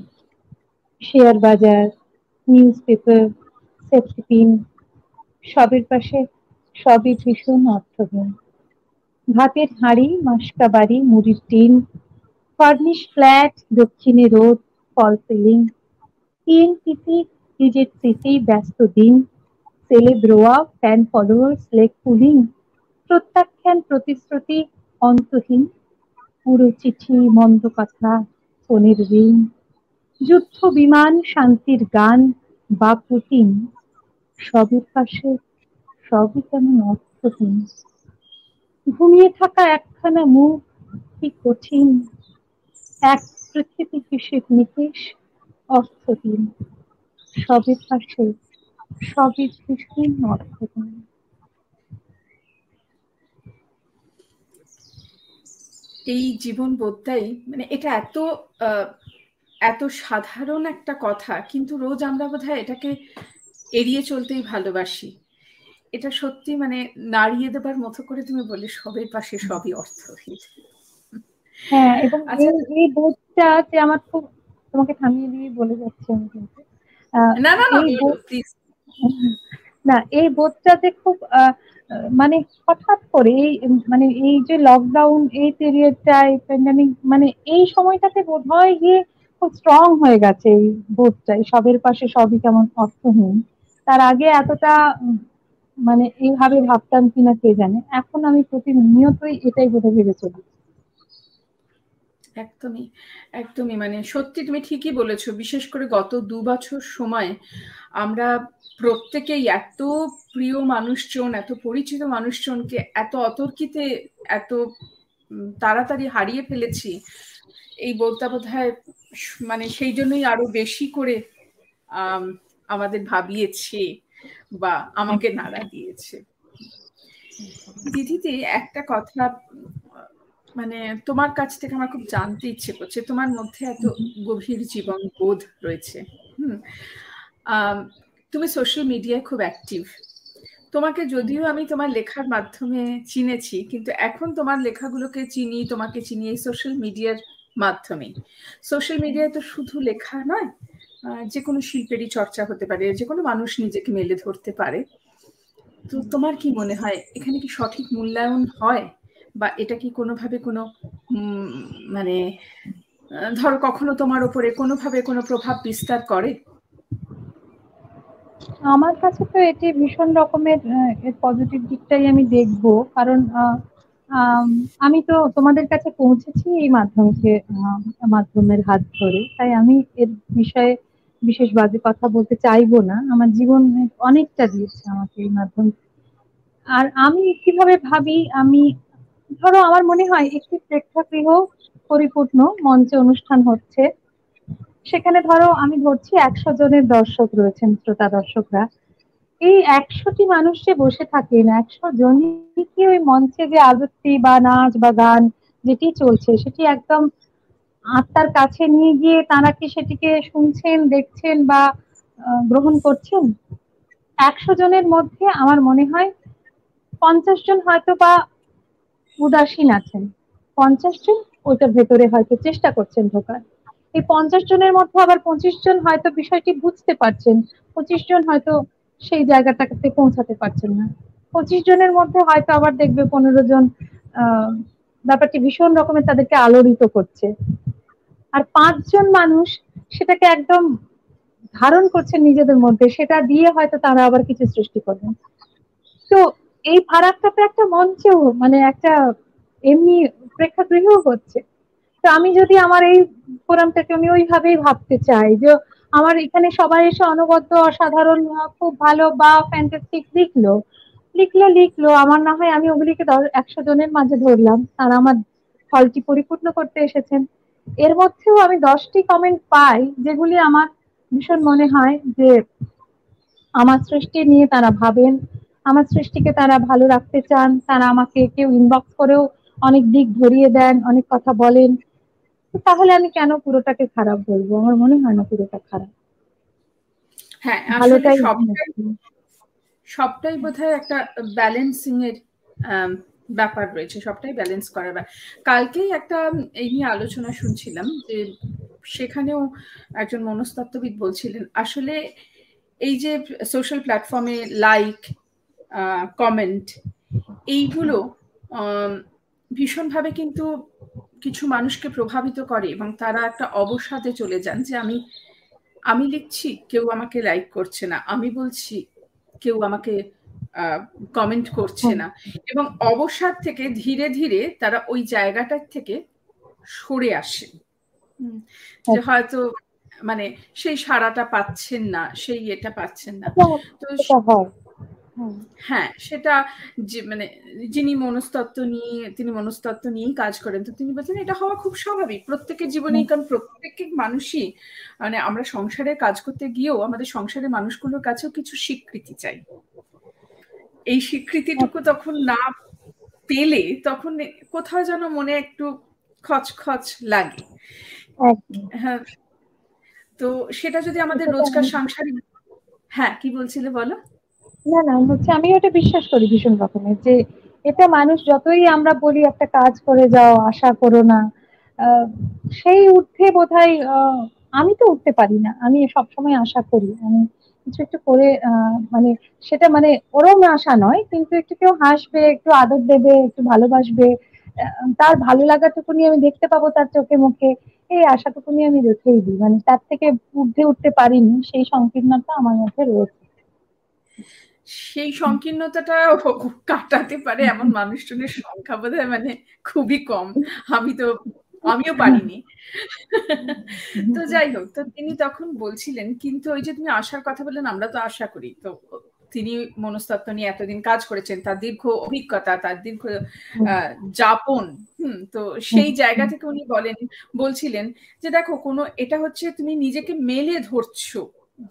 Speaker 4: শেয়ার বাজার নিউজ পেপার সেফটি পিন সবের পাশে সবই ভীষণ অর্থহীন ভাতের হাঁড়ি, মাসকা বাড়ি, মুড়ির টিন ফার্নিশ ফ্ল্যাট দক্ষিণে রোড ফল সিলিং টিএনটিসি নিজের সিটি ব্যস্ত দিন সেলে ব্রোয়া ফ্যান ফলোয়ার লেগ পুলিং প্রত্যাখ্যান, প্রতিশ্রুতি, অন্তহীন, পুরো চিঠি, মন্দ কথা। ফোনের রিং, যুদ্ধ, বিমান, শান্তির গান, বা পুতিন সবের পাশে, সবই কেমন অর্থহীন ঘুমিয়ে থাকা একখানা মুখ কি কঠিন? এক পৃথিবী হিসেব নিকেশ? অর্থহীন সবের পাশে, সবই ভীষণ অর্থহীন
Speaker 3: এই জীবন বোধটাই মানে এটা এত এত সাধারণ একটা কথা কিন্তু রোজ আমরা বোধহয় এটাকে এড়িয়ে চলতেই ভালোবাসি। এটা সত্যি মানে নাড়িয়ে দেবার মতো করে তুমি বলে সবের পাশে সবই অর্থহীন।
Speaker 4: হ্যাঁ এবং আচ্ছা, এই বোধটা যে আমার খুব তোমাকে থামিয়ে দিয়ে বলে যাচ্ছি আমি কিন্তু
Speaker 3: না না না
Speaker 4: না এই বোধটা যে খুব মানে হঠাৎ করে এই মানে এই যে লকডাউন এই পিরিয়ডটাই প্যান্ডামিক মানে এই সময়টাতে বোধ হয় গিয়ে খুব স্ট্রং হয়ে গেছে এই বোধটাই সবের পাশে সবই কেমন অর্থহীন। তার আগে এতটা মানে এইভাবে ভাবতাম কিনা কে জানে। এখন আমি প্রতিনিয়তই এটাই বোধ ভেবে চলি।
Speaker 3: একদমই একদমই। মানে সত্যি তুমি ঠিকই বলেছ বিশেষ করে গত দু বছর সময় আমরা প্রত্যেকেই এত প্রিয় মানুষজন এত পরিচিত মানুষজনকে এত অতর্কিতে এত তাড়াতাড়ি হারিয়ে ফেলেছি। এই বোধটা বোধ মানে সেই জন্যই আরও বেশি করে আমাদের ভাবিয়েছে বা আমাকে নাড়া দিয়েছে। দিদিতে একটা কথা মানে তোমার কাছ থেকে আমার খুব জানতে ইচ্ছে করছে, তোমার মধ্যে এত গভীর জীবন বোধ রয়েছে, হুম। তুমি সোশ্যাল মিডিয়ায় খুব অ্যাক্টিভ তোমাকে যদিও আমি তোমার লেখার মাধ্যমে চিনেছি, কিন্তু এখন তোমার লেখাগুলোকে চিনি, তোমাকে চিনি এই সোশ্যাল মিডিয়ার মাধ্যমে। সোশ্যাল মিডিয়ায় তো শুধু লেখা নয় যে কোনো শিল্পেরই চর্চা হতে পারে যে কোনো মানুষ নিজেকে মেলে ধরতে পারে। তো তোমার কি মনে হয়, এখানে কি সঠিক মূল্যায়ন হয়? বা এটা কি কোনোভাবে কোনো মানে ধর কখনো তোমার উপরে কোনোভাবে কোনো প্রভাব বিস্তার করে?
Speaker 4: আমার কাছে তো এটি ভীষণ রকমের পজিটিভ দিকটাই আমি দেখব। কারণ আমি তো তোমাদের কাছে পৌঁছেছি এই মাধ্যমকে মাধ্যমের হাত ধরে। তাই আমি এর বিষয়ে বিশেষ বাজে কথা বলতে চাইব না। আমার জীবন অনেকটা দিয়েছে আমাকে এই মাধ্যম। আর আমি কীভাবে ভাবি, আমি ধরো, আমার মনে হয় একটি প্রেক্ষাগৃহ পরিপূর্ণ মঞ্চে অনুষ্ঠান হচ্ছে। সেখানে ধরো, আমি ধরছি একশো জনের দর্শক রয়েছেন, শ্রোতা দর্শকরা। এই একশোটি মানুষ যে বসে থাকেন, একশো জনই কি ওই মঞ্চে যে আবৃত্তি বা নাচ বা গান যেটি চলছে, সেটি একদম আত্মার কাছে নিয়ে গিয়ে তারা কি সেটিকে শুনছেন, দেখছেন বা গ্রহণ করছেন? একশো জনের মধ্যে আমার মনে হয় পঞ্চাশ জন হয়তো বা উদাসীন আছেন। পঞ্চাশ জন ওইটার ভেতরে হয়তো চেষ্টা করছেন ঢোকার। এই পঞ্চাশ জনের মধ্যে আবার পঁচিশ জন হয়তো বিষয়টি বুঝতে পারছেন। পঁচিশ জন হয়তো সেই জায়গাটাতে পৌঁছাতে পারছেন না। পঁচিশ জনের মধ্যে হয়তো আবার দেখবে পনেরো জন ব্যাপারটি ভীষণ রকমের তাদেরকে আলোড়িত করছে। আর পাঁচজন মানুষ সেটাকে একদম ধারণ করছেন নিজেদের মধ্যে, সেটা দিয়ে হয়তো তারা আবার কিছু সৃষ্টি করবেন। তো এই ফারাকটা তো একটা মঞ্চেও মানে একটা এমনি প্রেক্ষাগৃহ হচ্ছে। তো আমি যদি আমার এই ফোরামটাকে আমি ওইভাবেই ভাবতে চাই যে আমার এখানে সবাই এসে অনবদ্য, অসাধারণ, খুব ভালো বা ফ্যান্টাস্টিক লিখলো লিখলো লিখলো, আমার না হয় আমি ওগুলিকে একশো জনের মাঝে ধরলাম তারা আমার হলটি পরিপূর্ণ করতে এসেছেন। এর মধ্যেও আমি দশটি কমেন্ট পাই যেগুলি আমার ভীষণ মনে হয় যে আমার সৃষ্টি নিয়ে তারা ভাবেন। আমার সৃষ্টিকে তারা ভালো রাখতে চান তারা আমাকে কেউ ইনবক্স করেও অনেক দিক ধরিয়ে দেন অনেক কথা বলেন। তাহলে আমি কেন পুরোটাকে খারাপ বলব? আমার মনে হয় না পুরোটা খারাপ।
Speaker 3: হ্যাঁ ভালোটাই সবটাই বোধহয় একটা ব্যালেন্সিং এর ব্যাপার রয়েছে সবটাই ব্যালেন্স করার কালকেই একটা এই নিয়ে আলোচনা শুনছিলাম যে সেখানেও একজন মনস্তত্ত্ববিদ বলছিলেন আসলে এই যে সোশ্যাল প্ল্যাটফর্মে লাইক কমেন্ট এইগুলো ভীষণভাবে কিন্তু কিছু মানুষকে প্রভাবিত করে এবং তারা একটা অবসাদে চলে যান যে আমি আমি লিখছি কেউ আমাকে লাইক করছে না। আমি বলছি কেউ আমাকে কমেন্ট করছে না। এবং অবসাদ থেকে ধীরে ধীরে তারা ওই জায়গাটার থেকে সরে আসে। যে হয়তো মানে সেই সারাটা পাচ্ছেন না সেই এটা পাচ্ছেন না। তো হ্যাঁ সেটা যে মানে যিনি মনস্তত্ত্ব নিয়ে তিনি মনস্তত্ত্ব নিয়েই কাজ করেন তো তিনি বলছেন এটা হওয়া খুব স্বাভাবিক। প্রত্যেকের জীবনেই কারণ প্রত্যেক মানুষই মানে আমরা সংসারে কাজ করতে গিয়েও আমাদের সংসারের মানুষগুলোর কাছেও কিছু স্বীকৃতি চাই। এই স্বীকৃতিটুকু তখন না পেলে তখন কোথাও যেন মনে একটু খচখচ লাগে। হ্যাঁ। তো সেটা যদি আমাদের রোজকার সাংসারিক হ্যাঁ কি বলছিলে বলো?
Speaker 4: না না, হচ্ছে আমি ওটা বিশ্বাস করি ভীষণ রকমের যে এটা মানুষ যতই আমরা বলি একটা কাজ করে যাও, আশা করো না সেই উঠে বোধ আমি তো উঠতে পারি না। আমি সবসময় আশা করি। আমি কিছু একটু করে মানে সেটা মানে ওরম আশা নয়, কিন্তু একটু কেউ হাসবে, একটু আদর দেবে, একটু ভালোবাসবে তার ভালো লাগাটুকুনি আমি দেখতে পাবো তার চোখে মুখে, এই আশাটুকুনি আমি রেখেই দিই। মানে তার থেকে ঊর্ধ্বে উঠতে পারিনি, সেই সংকীর্ণতা আমার মধ্যে রয়েছে।
Speaker 3: সেই সংকীর্ণতাটা কাটাতে পারে এমন মানুষজনের সংখ্যা বোধ মানে খুবই কম। আমি তো, আমিও পারিনি। তো যাই হোক, তো তিনি তখন বলছিলেন, কিন্তু ওই যে তুমি আশার কথা বললেন, আমরা তো আশা করি। তো তিনি মনস্তত্ত্ব নিয়ে এতদিন কাজ করেছেন, তার দীর্ঘ অভিজ্ঞতা, তার দীর্ঘ যাপন, হুম, তো সেই জায়গা থেকে উনি বলেন, বলছিলেন যে, দেখো, কোনো, এটা হচ্ছে তুমি নিজেকে মেলে ধরছো,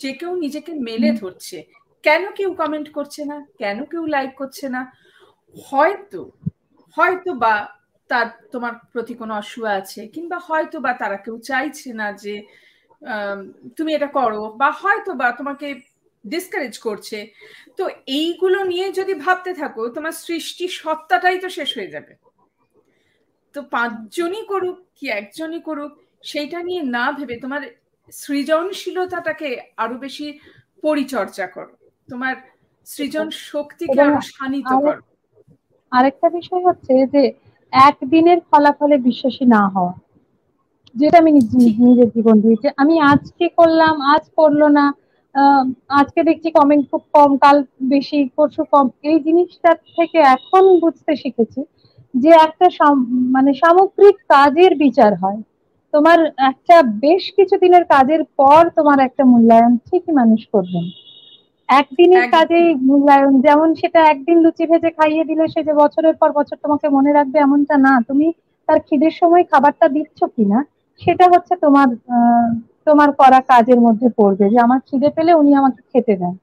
Speaker 3: যে কেউ নিজেকে মেলে ধরছে। কেন কেউ কমেন্ট করছে না? কেন কেউ লাইক করছে না? হয়তো হয়তো বা তার, তোমার প্রতি কোনো অসুয়া আছে, কিংবা হয়তো বা তারা কেউ চাইছে না যে তুমি এটা করো, বা হয়তো বা তোমাকে ডিসকারেজ করছে। তো এইগুলো নিয়ে যদি ভাবতে থাকো, তোমার সৃষ্টি সত্তাটাই তো শেষ হয়ে যাবে। তো পাঁচজনই করুক কি একজনই করুক, সেইটা নিয়ে না ভেবে তোমার সৃজনশীলতাটাকে আরও বেশি পরিচর্যা করো। তোমার সৃজন শক্তিকে আরও শানিত করো।
Speaker 4: আরেকটা বিষয় হচ্ছে যে একদিনের ফলাফলে বিশ্বাসী না হওয়া। যেটা আমি নিজের জীবন দিয়েছি। আমি আজকে করলাম আজ করল না আজকে দেখছি কমেন্ট খুব কম কাল বেশি পরশু কম। এই জিনিসটা থেকে এখন বুঝতে শিখেছি যে একটা মানে সামগ্রিক কাজের বিচার হয়। তোমার একটা বেশ কিছু দিনের কাজের পর তোমার একটা মূল্যায়ন ঠিকই মানুষ করবেন। একদিনের কাজে মূল্যায়ন যেমন সেটা একদিন লুচি ভেজে খাইয়ে দিলে সে যে বছরের পর বছর তোমাকে মনে রাখবে এমনটা না। তুমি তার খিদের সময় খাবারটা দিচ্ছ কিনা সেটা হচ্ছে তোমার তোমার করা কাজের মধ্যে পড়বে যে আমার খিদে পেলে উনি আমাকে খেতে দেন।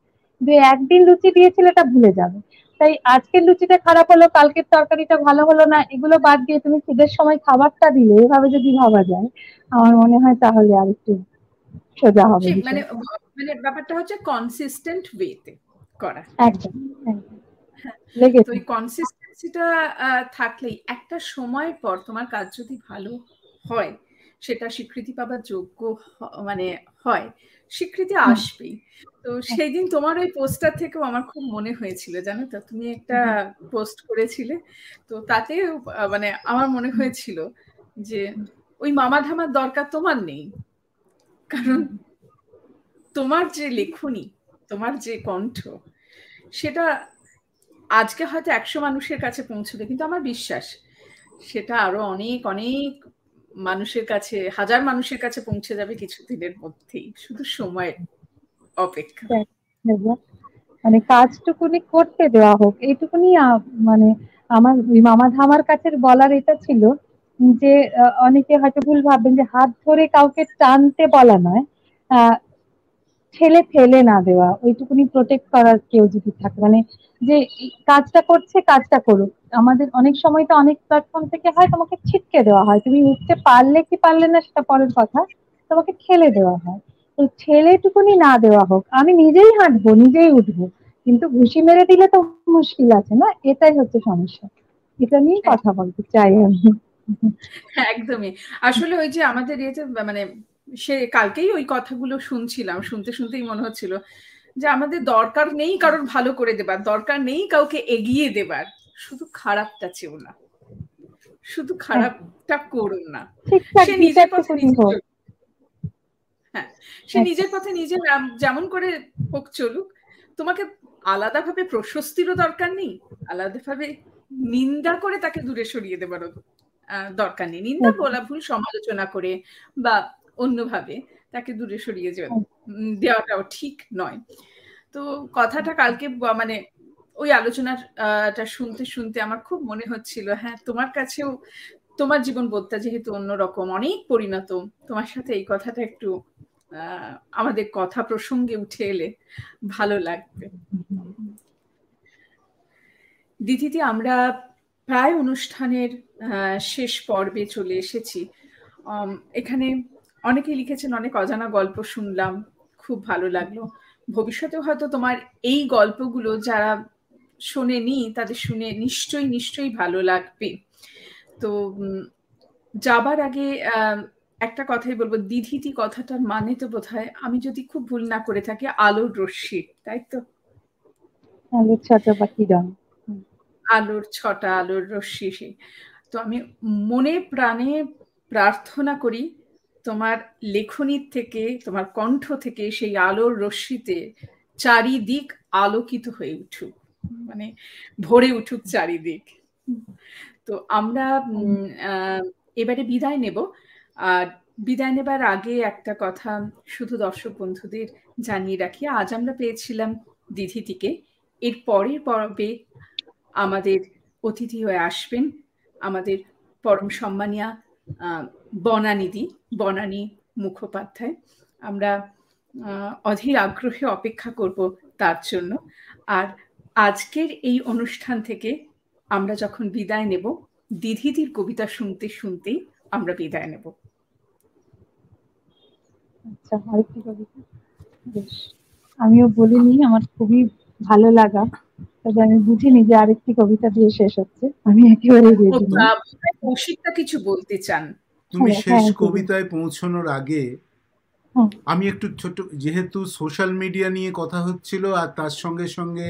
Speaker 4: যে একদিন লুচি দিয়েছিল এটা ভুলে যাবে। তাই আজকের লুচিটা খারাপ হলো কালকের তরকারিটা ভালো হলো না এগুলো বাদ দিয়ে তুমি খিদের সময় খাবারটা দিলে এভাবে যদি ভাবা যায় আমার মনে হয় তাহলে আর একটু সোজা হবে
Speaker 3: মানে মানে ব্যাপারটা হচ্ছে কনসিস্টেন্ট ওয়েতে করা।
Speaker 4: একদম
Speaker 3: তো এই কনসিস্টেন্সিটা থাকলেই একটা সময় পর তোমার কাজ যদি ভালো হয় সেটা স্বীকৃতি পাবার যোগ্য মানে হয় স্বীকৃতি আসবেই। তো সেই দিন তোমার ওই পোস্টার থেকেও আমার খুব মনে হয়েছিল জানো তো? তুমি একটা পোস্ট করেছিলে তো তাতে মানে আমার মনে হয়েছিল যে ওই মামা ধামার দরকার তোমার নেই। কারণ তোমার যে লেখনী, তোমার যে কণ্ঠ, সেটা আজকে হয়তো একশো মানুষের কাছে পৌঁছবে, কিন্তু আমার বিশ্বাস সেটা আরও অনেক অনেক মানুষের কাছে, হাজার মানুষের কাছে পৌঁছে যাবে কিছুদিনের মধ্যেই, শুধু সময় অপেক্ষা।
Speaker 4: মানে কাজটুকুনি করতে দেওয়া হোক, এইটুকুনি মানে আমার মামা ধামার কাছে বলার এটা ছিল যে অনেকে হয়তো ভুল ভাববেন যে হাত ধরে কাউকে টানতে বলা নয় ঠেলে ফেলে না দেওয়া, ওইটুকুনি প্রোটেক্ট করার কেউ যদি থাকে মানে যে কাজটা করছে কাজটা করুক। আমাদের অনেক সময় তো অনেক প্ল্যাটফর্ম থেকে হয় তোমাকে ছিটকে দেওয়া হয়। তুমি উঠতে পারলে কি পারলে না সেটা পরের কথা, তোমাকে ঠেলে দেওয়া হয়। তো ঠেলেটুকুনি না দেওয়া হোক, আমি নিজেই হাঁটবো, নিজেই উঠবো, কিন্তু ঘুষি মেরে দিলে তো মুশকিল আছে না? এটাই হচ্ছে সমস্যা। এটা নিয়েই কথা বলতে চাই আমি।
Speaker 3: একদমই। আসলে ওই যে আমাদের ইয়েতে মানে সে কালকেই ওই কথাগুলো শুনছিলাম শুনতে শুনতেই মনে হচ্ছিল যে আমাদের দরকার নেই কারোর ভালো করে দেবার দরকার নেই কাউকে এগিয়ে দেবার শুধু খারাপটা চেও না শুধু খারাপটা করুন না। সে নিজের পথে হ্যাঁ সে নিজের পথে নিজে যেমন করে হোক চলুক তোমাকে আলাদাভাবে প্রশস্তিরও দরকার নেই আলাদাভাবে নিন্দা করে তাকে দূরে সরিয়ে দেবারও দরকার নেই। নিন্দা বলা ভুল সমালোচনা করে বা অন্যভাবে তাকে দূরে সরিয়ে দেওয়াটাও ঠিক নয়। তো কথাটা কালকে মানে ওই আলোচনাটা শুনতে শুনতে আমার খুব মনে হচ্ছিল হ্যাঁ তোমার কাছেও তোমার জীবন বোধটা যেহেতু অন্যরকম অনেক পরিণত তোমার সাথে এই কথাটা একটু আমাদের কথা প্রসঙ্গে উঠে এলে ভালো লাগবে। দিদিদি আমরা প্রায় অনুষ্ঠানের শেষ পর্বে চলে এসেছি। এখানে অনেকে লিখেছেন অনেক অজানা গল্প শুনলাম খুব ভালো লাগল। ভবিষ্যতেও হয়তো তোমার এই গল্পগুলো যারা শোনেনি তাদের শুনে নিশ্চয়ই নিশ্চয়ই ভালো লাগবে। তো যাবার আগে একটা কথাই বলব দিধিতি কথাটার মানে তো বোধ আমি যদি খুব ভুল না করে থাকি আলোর রশ্মি তাই তো?
Speaker 4: আলোর ছটা পাখি রং।
Speaker 3: আলোর ছটা আলোর রশ্মি তো আমি মনে প্রাণে প্রার্থনা করি তোমার লেখনির থেকে, তোমার কণ্ঠ থেকে সেই আলোর রশ্মিতে চারিদিক আলোকিত হয়ে উঠুক। মানে ভরে উঠুক চারিদিক। তো আমরা এবারে বিদায় নেব। আর বিদায় নেবার আগে একটা কথা শুধু দর্শক বন্ধুদের জানিয়ে রাখি। আজ আমরা পেয়েছিলাম দিধিটিকে। এর পরের পর্বে আমাদের অতিথি হয়ে আসবেন আমাদের পরম সম্মানিয়া বনানিদি বনানী মুখোপাধ্যায়। আমরা অধীর আগ্রহে অপেক্ষা করব তার জন্য। আর আজকের এই অনুষ্ঠান থেকে আমরা যখন বিদায় নেব, দিধিদির কবিতা শুনতে শুনতেই আমরা বিদায় নেব।
Speaker 4: আচ্ছা বেশ। আমিও বলিনি আমার খুবই ভালো লাগা। তবে আমি বুঝিনি যে আরেকটি কবিতা দিয়ে শেষ হচ্ছে। আমি একেবারে
Speaker 3: কৌশিকটা কিছু বলতে চান?
Speaker 2: তুমি
Speaker 4: হ্যাঁ,
Speaker 2: শেষ
Speaker 4: হ্যাঁ,
Speaker 2: কবিতায় পৌঁছানোর আগে আমি একটু ছোট যেহেতু সোশ্যাল মিডিয়া নিয়ে কথা হচ্ছিল আর তার সঙ্গে সঙ্গে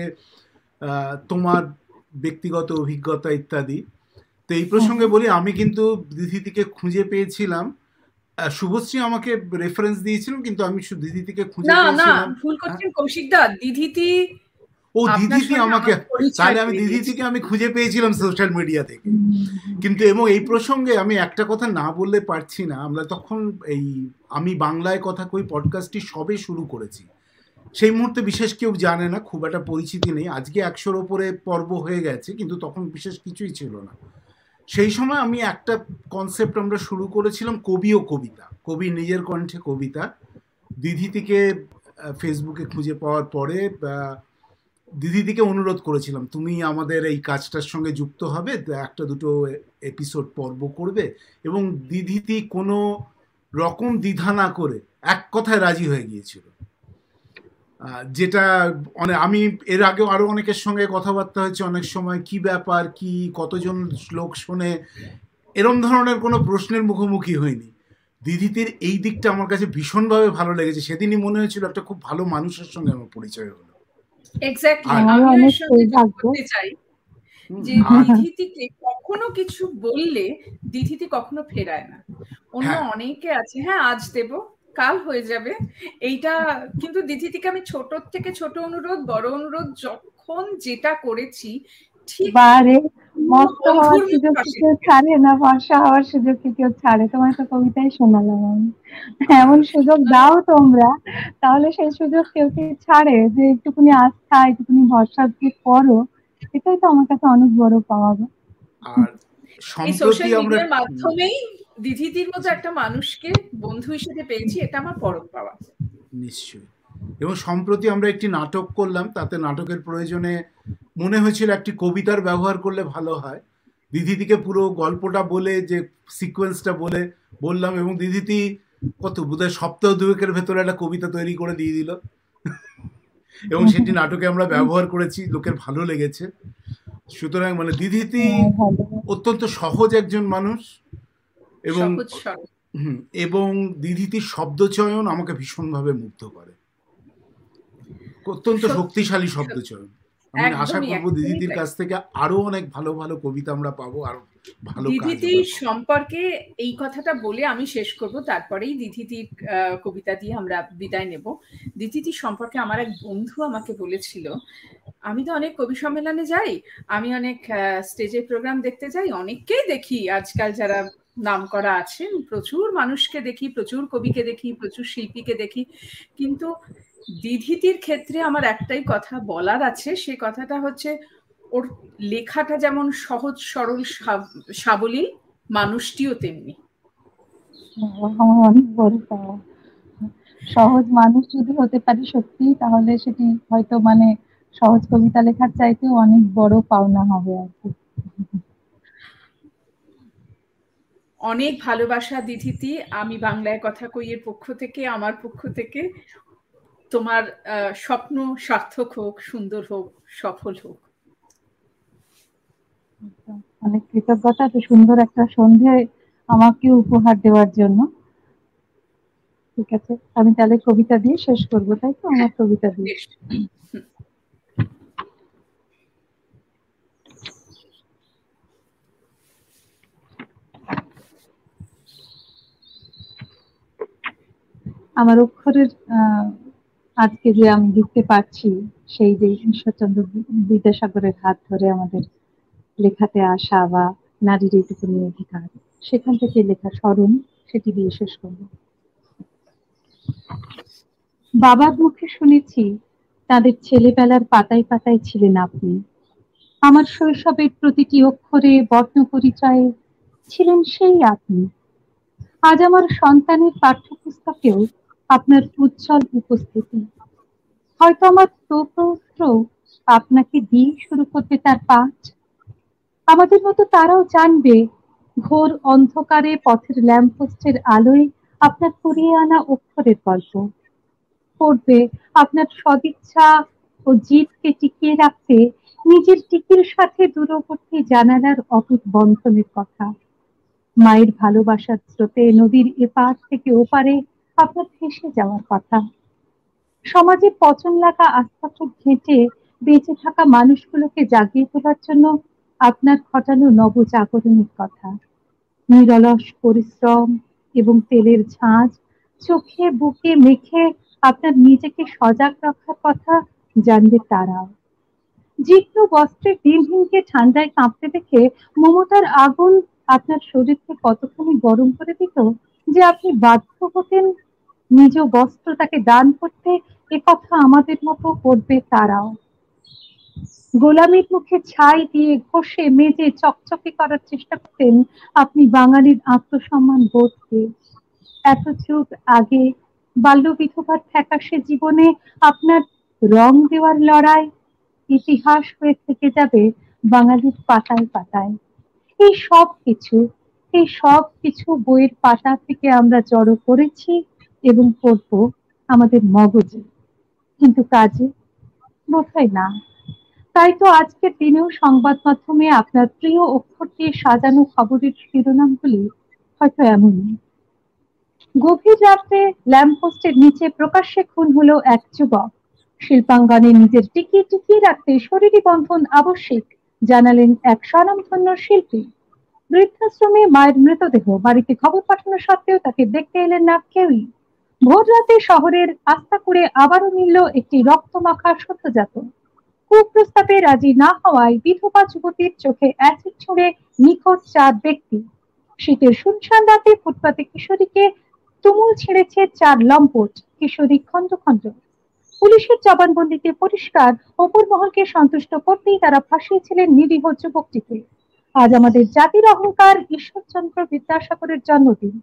Speaker 2: আহ, তোমার ব্যক্তিগত অভিজ্ঞতা ইত্যাদি তো এই প্রসঙ্গে বলি আমি কিন্তু দিদিটিকে খুঁজে পেয়েছিলাম। শুভশ্রী আমাকে রেফারেন্স দিয়েছিলেন কিন্তু আমি শুধু দিদিটিকে খুঁজে
Speaker 3: না না
Speaker 2: পেয়েছিলাম।
Speaker 3: ভুল করছেন কৌশিক দা দিদিতি
Speaker 2: ও দিদিটি আমাকে তাহলে আমি দিদিটিকে আমি খুঁজে পেয়েছিলাম সোশ্যাল মিডিয়া থেকে। কিন্তু এবং এই প্রসঙ্গে আমি একটা কথা না বললে পারছি না। আমরা তখন এই আমি বাংলায় কথা কই পডকাস্টটি সবে শুরু করেছি। সেই মুহূর্তে বিশেষ কেউ জানে না খুব একটা পরিচিতি নেই। আজকে একশোর ওপরে পর্ব হয়ে গেছে কিন্তু তখন বিশেষ কিছুই ছিল না। সেই সময় আমি একটা কনসেপ্ট আমরা শুরু করেছিলাম কবি ও কবিতা। কবি নিজের কণ্ঠে কবিতা। দিদিটিকে ফেসবুকে খুঁজে পাওয়ার পরে দিদিদিকে অনুরোধ করেছিলাম, তুমি আমাদের এই কাজটার সঙ্গে যুক্ত হবে একটা দুটো এপিসোড পর্ব করবে। এবং দিদিতি কোনো রকম দ্বিধা না করে এক কথায় রাজি হয়ে গিয়েছিল। যেটা অনেক আমি এর আগেও আরও অনেকের সঙ্গে কথাবার্তা হয়েছে, অনেক সময় কি ব্যাপার, কি, কতজন লোক শোনে, এরম ধরনের কোনো প্রশ্নের মুখোমুখি হয়নি। দিদিতির এই দিকটা আমার কাছে ভীষণভাবে ভালো লেগেছে। সেদিনই মনে হয়েছিল একটা খুব ভালো মানুষের সঙ্গে আমার পরিচয় হলো।
Speaker 3: এক্স্যাক্টলি আমি
Speaker 4: অনেক
Speaker 3: চাই যে
Speaker 2: আর
Speaker 3: কখনো কিছু বললে দিদিতি কখনো ফেরায় না। অন্য
Speaker 2: হ্যাঁ।
Speaker 3: অনেকে আছে হ্যাঁ আজ দেব কাল হয়ে যাবে। এইটা কিন্তু দিধিতিকে আমি ছোট থেকে ছোট অনুরোধ বড় অনুরোধ যখন যেটা করেছি
Speaker 4: বারে মস্ত হওয়ার সুযোগ কেউ ছাড়ে না? ভরসা হওয়ার সুযোগ কি কেউ ছাড়ে? তোমার তো কবিতাই শোনালাম আমি। এমন সুযোগ দাও তোমরা তাহলে সেই সুযোগ কেউ কি ছাড়ে? যে একটুখানি আস্থা একটুখানি ভরসা দিয়ে করো এটাই তো আমার কাছে অনেক বড় পাওয়া গো।
Speaker 2: আর
Speaker 3: এই
Speaker 2: সম্প্রতি
Speaker 3: সোশ্যাল
Speaker 2: আমরা
Speaker 3: মিডিয়ার মাধ্যমেই দিদিতির মতো একটা মানুষকে বন্ধু হিসেবে পেয়েছি এটা আমার পরম পাওয়া।
Speaker 2: নিশ্চয়ই। এবং সম্প্রতি আমরা একটি নাটক করলাম তাতে নাটকের প্রয়োজনে মনে হয়েছিল একটি কবিতার ব্যবহার করলে ভালো হয়। দিদিদিকে পুরো গল্পটা বলে যে সিকোয়েন্সটা বলে বললাম এবং দিদিতি কত বোধহয় সপ্তাহ দুয়েকের ভেতরে একটা কবিতা তৈরি করে দিয়ে দিল। এবং সেটি নাটকে আমরা ব্যবহার করেছি লোকের ভালো লেগেছে। সুতরাং মানে দিদিতি
Speaker 4: হ্যাঁ,
Speaker 2: অত্যন্ত সহজ একজন মানুষ এবং হুম, এবং দিদিতির শব্দচয়ন আমাকে ভীষণভাবে মুগ্ধ করে। অত্যন্ত শক্তিশালী শব্দ চয়ন আমি আশা করব
Speaker 3: তাই।
Speaker 2: কাছ থেকে আরও অনেক ভালো ভালো কবিতা আমরা পাবো আরও ভালো
Speaker 3: সম্পর্কে এই কথাটা বলে আমি শেষ করব। তারপরেই দিদিতির কবিতা দিয়ে আমরা বিদায় নেব। দিদিতি সম্পর্কে আমার এক বন্ধু আমাকে বলেছিল আমি তো অনেক কবি সম্মেলনে যাই আমি অনেক স্টেজে প্রোগ্রাম দেখতে যাই অনেককেই দেখি। আজকাল যারা নাম করা আছেন প্রচুর মানুষকে দেখি প্রচুর কবিকে দেখি প্রচুর শিল্পীকে দেখি। কিন্তু দিধিতির ক্ষেত্রে আমার একটাই কথা বলার আছে সে কথাটা হচ্ছে ওর লেখাটা যেমন সহজ সরল সাব- সাবলীল মানুষটিও তেমনি।
Speaker 4: অনেক বড় সহজ মানুষ যদি হতে পারি সত্যি তাহলে সেটি হয়তো মানে সহজ কবিতা লেখার চাইতেও অনেক বড় পাওনা হবে আর কি।
Speaker 3: অনেক ভালোবাসা দিধিতি আমি বাংলায় কথা কইয়ের পক্ষ থেকে আমার পক্ষ থেকে। তোমার স্বপ্ন সার্থক হোক সুন্দর হোক সফল হোক।
Speaker 4: অনেক কৃতজ্ঞতা এত সুন্দর একটা সন্ধে আমাকে উপহার দেওয়ার জন্য। ঠিক আছে আমি তাহলে কবিতা দিয়ে শেষ করব তাই তো? আমার কবিতা দিয়ে। আমার অক্ষরের আহ, আজকে যে আমি লিখতে পারছি সেই যে ঈশ্বরচন্দ্র বিদ্যাসাগরের হাত ধরে আমাদের লেখাতে আসা বা নারীর এইটুকুনি অধিকার, সেখান থেকে লেখা স্মরণ, সেটি দিয়ে শেষ করব। বাবার মুখে শুনেছি, তাদের ছেলেবেলার পাতায় পাতায় ছিলেন আপনি। আমার শৈশবের প্রতিটি অক্ষরে বর্ণ পরিচয়ে ছিলেন সেই আপনি। আজ আমার সন্তানের পাঠ্যপুস্তকেও আপনার উজ্জ্বল উপস্থিতি। হয়তো আমার প্রপৌত্র আপনাকে দিয়ে শুরু করবে তার পাঠ। আমাদের মতো তারাও জানবে, ঘোর অন্ধকারে পথের ল্যাম্পপোস্টের আলোয় আপনার কুড়িয়ে আনা অক্ষরের গল্প। পড়বে আপনার সদিচ্ছা ও জিদকে টিকিয়ে রাখতে নিজের টিকির সাথে দূরবর্তী জানালার অটুট বন্ধনের কথা। মায়ের ভালোবাসার স্রোতে নদীর এপার থেকে ওপারে আপনার ভেসে যাওয়ার কথা। সমাজে পচন লাগা আস্থাপুর ঘেঁটে বেঁচে থাকা মানুষগুলোকে জাগিয়ে তোলার জন্য আপনার ঘটানো নবজাগরণের কথা। নিরলস পরিশ্রম এবং তেলের ঝাঁজ চোখে, বুকে মেখে আপনার নিজেকে সজাগ রাখার কথা জানবে তারাও। জীর্ণ বস্ত্রের দিনহীনকে ঠান্ডায় কাঁপতে দেখে মমতার আগুন আপনার শরীরকে কতখানি গরম করে দিত যে আপনি বাধ্য হতেন নিজ বস্ত্র তাকে দান করতে এ কথা আমাদের মতো করবে তারাও। গোলামীর মুখে ছাই দিয়ে ঘষে মেজে চকচকে করার চেষ্টা করতেন আপনি বাঙালির আত্মসম্মান বোধকে। এত যুগ আগে বাল্য বিধবার ফ্যাকাশে জীবনে আপনার রং দেওয়ার লড়াই ইতিহাস হয়ে থেকে যাবে বাঙালির পাতায় পাতায়। এই সব কিছু, এই সব কিছু বইয়ের পাতা থেকে আমরা জড়ো করেছি। এবং করব আমাদের মগজে। কিন্তু কাজে বোধহয় না। তাই তো আজকের দিনেও সংবাদ মাধ্যমে আপনার প্রিয় অক্ষর দিয়ে সাজানো খবরের শিরোনামগুলি হয়তো এমনই। গভীর রাত্রে ল্যাম্পপোস্টের নিচে প্রকাশ্যে খুন হলো এক যুবক। শিল্পাঙ্গনে নিজের টিকিয়ে টিকিয়ে রাখতে শরীরী বন্ধন আবশ্যিক, জানালেন এক স্বনামধন্য শিল্পী। বৃদ্ধাশ্রমে মায়ের মৃতদেহ, বাড়িতে খবর পাঠানো সত্ত্বেও তাকে দেখতে এলেন না কেউই। ভোর রাতে শহরের আস্থা করে আবারও মিলল একটি রক্তমাখা সত্যজাত কুপ্রস্তাবে রাজি না হওয়ায় বিধবা যুবতীর চোখে অ্যাসিড ছুঁড়ে নিখোঁজ চার ব্যক্তি। শীতের শুনশান রাতে ফুটপাতে কিশোরীকে তুমুল ছেড়েছে চার লম্পট, কিশোরী খন্ড খন্ড পুলিশের জবানবন্দিতে পরিষ্কার অপর মহলকে সন্তুষ্ট করতেই তারা ফাঁসিয়েছিলেন নিরীহ যুবকটিকে। আজ আমাদের জাতির অহংকার ঈশ্বরচন্দ্র বিদ্যাসাগরের জন্মদিন।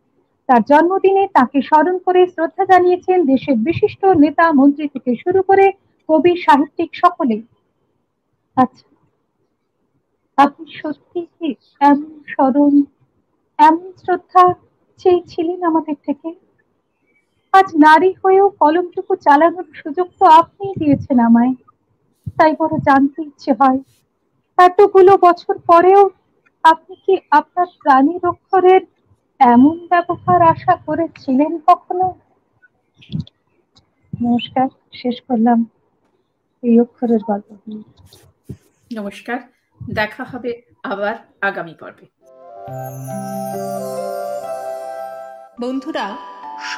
Speaker 4: তার জন্মদিনে তাকে স্মরণ করে শ্রদ্ধা জানিয়েছেন দেশের বিশিষ্ট নেতা, মন্ত্রী থেকে শুরু করে কবি, সাহিত্যিক সকলে আচ্ছা। আপনি সত্যি কি এমন স্মরণ, এমন শ্রদ্ধা চেয়েছিলেন আমাদের থেকে? আজ নারী হয়েও কলমটুকু চালানোর সুযোগ তো আপনিই দিয়েছেন আমায়। তাই বড় জানতে ইচ্ছে হয়। এতগুলো বছর পরেও আপনি কি আপনার প্রাণীর অক্ষরের এমন ব্যবহার আশা করেছিলেন কখনো? নমস্কার শেষ করলাম এই অক্ষরের গল্পগুলি
Speaker 3: নমস্কার দেখা হবে আবার আগামী পর্বে।
Speaker 5: বন্ধুরা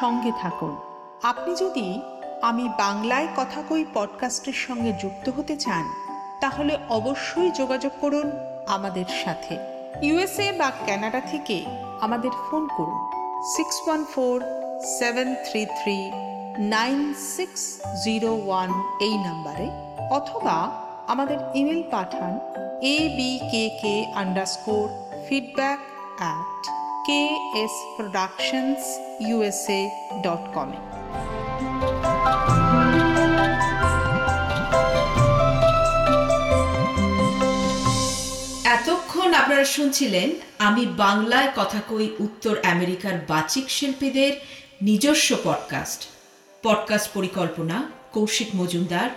Speaker 5: সঙ্গে থাকুন। আপনি যদি আমি বাংলায় কথা কই পডকাস্টের সঙ্গে যুক্ত হতে চান তাহলে অবশ্যই যোগাযোগ করুন আমাদের সাথে। ইউএসএ বা কানাডা থেকে আমাদের ফোন করুন। Six one four seven three three nine six zero one এই নাম্বারে অথবা আমাদের email Pathaan A B K K underscore feedback at K S productions USA dot কমে
Speaker 1: আপনারা শুনছিলেন, আমি বাংলায় কথা কই উত্তর আমেরিকার বাচিক শিল্পীদের নিজস্ব পডকাস্ট পডকাস্ট পরিকল্পনা, কৌশিক মজুমদার,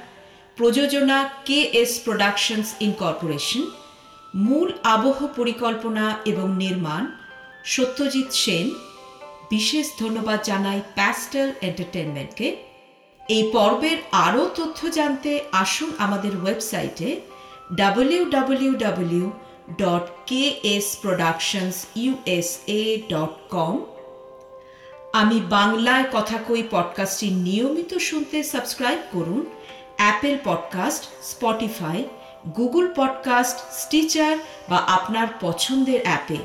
Speaker 1: প্রযোজনা কে এস প্রোডাকশনস ইনকর্পোরেশন মূল আবহ পরিকল্পনা এবং নির্মাণ সত্যজিৎ সেন। বিশেষ ধন্যবাদ জানাই প্যাস্টেল এন্টারটেনমেন্টকে এই পর্বের আরও তথ্য জানতে আসুন আমাদের ওয়েবসাইটে www.ksproductionsusa.com আমি বাংলায় কথা কই পডকাস্টটি নিয়মিত শুনতে সাবস্ক্রাইব করুন Apple podcast Spotify Google podcast Stitcher বা আপনার পছন্দের অ্যাপে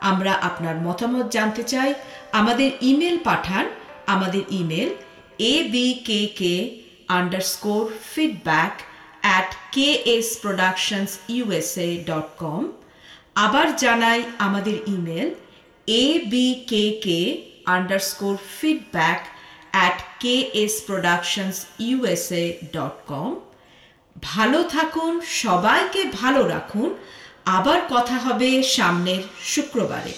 Speaker 1: আমরা আপনার মতামত জানতে চাই, আমাদের ইমেল পাঠান, আমাদের email A B K K underscore feedback at K S productions USA dot com আবার জানাই আমাদের email A B K K underscore feedback at K S productions USA dot com ভালো থাকুন, সবাইকে ভালো রাখুন। আবার কথা হবে সামনের শুক্রবারে।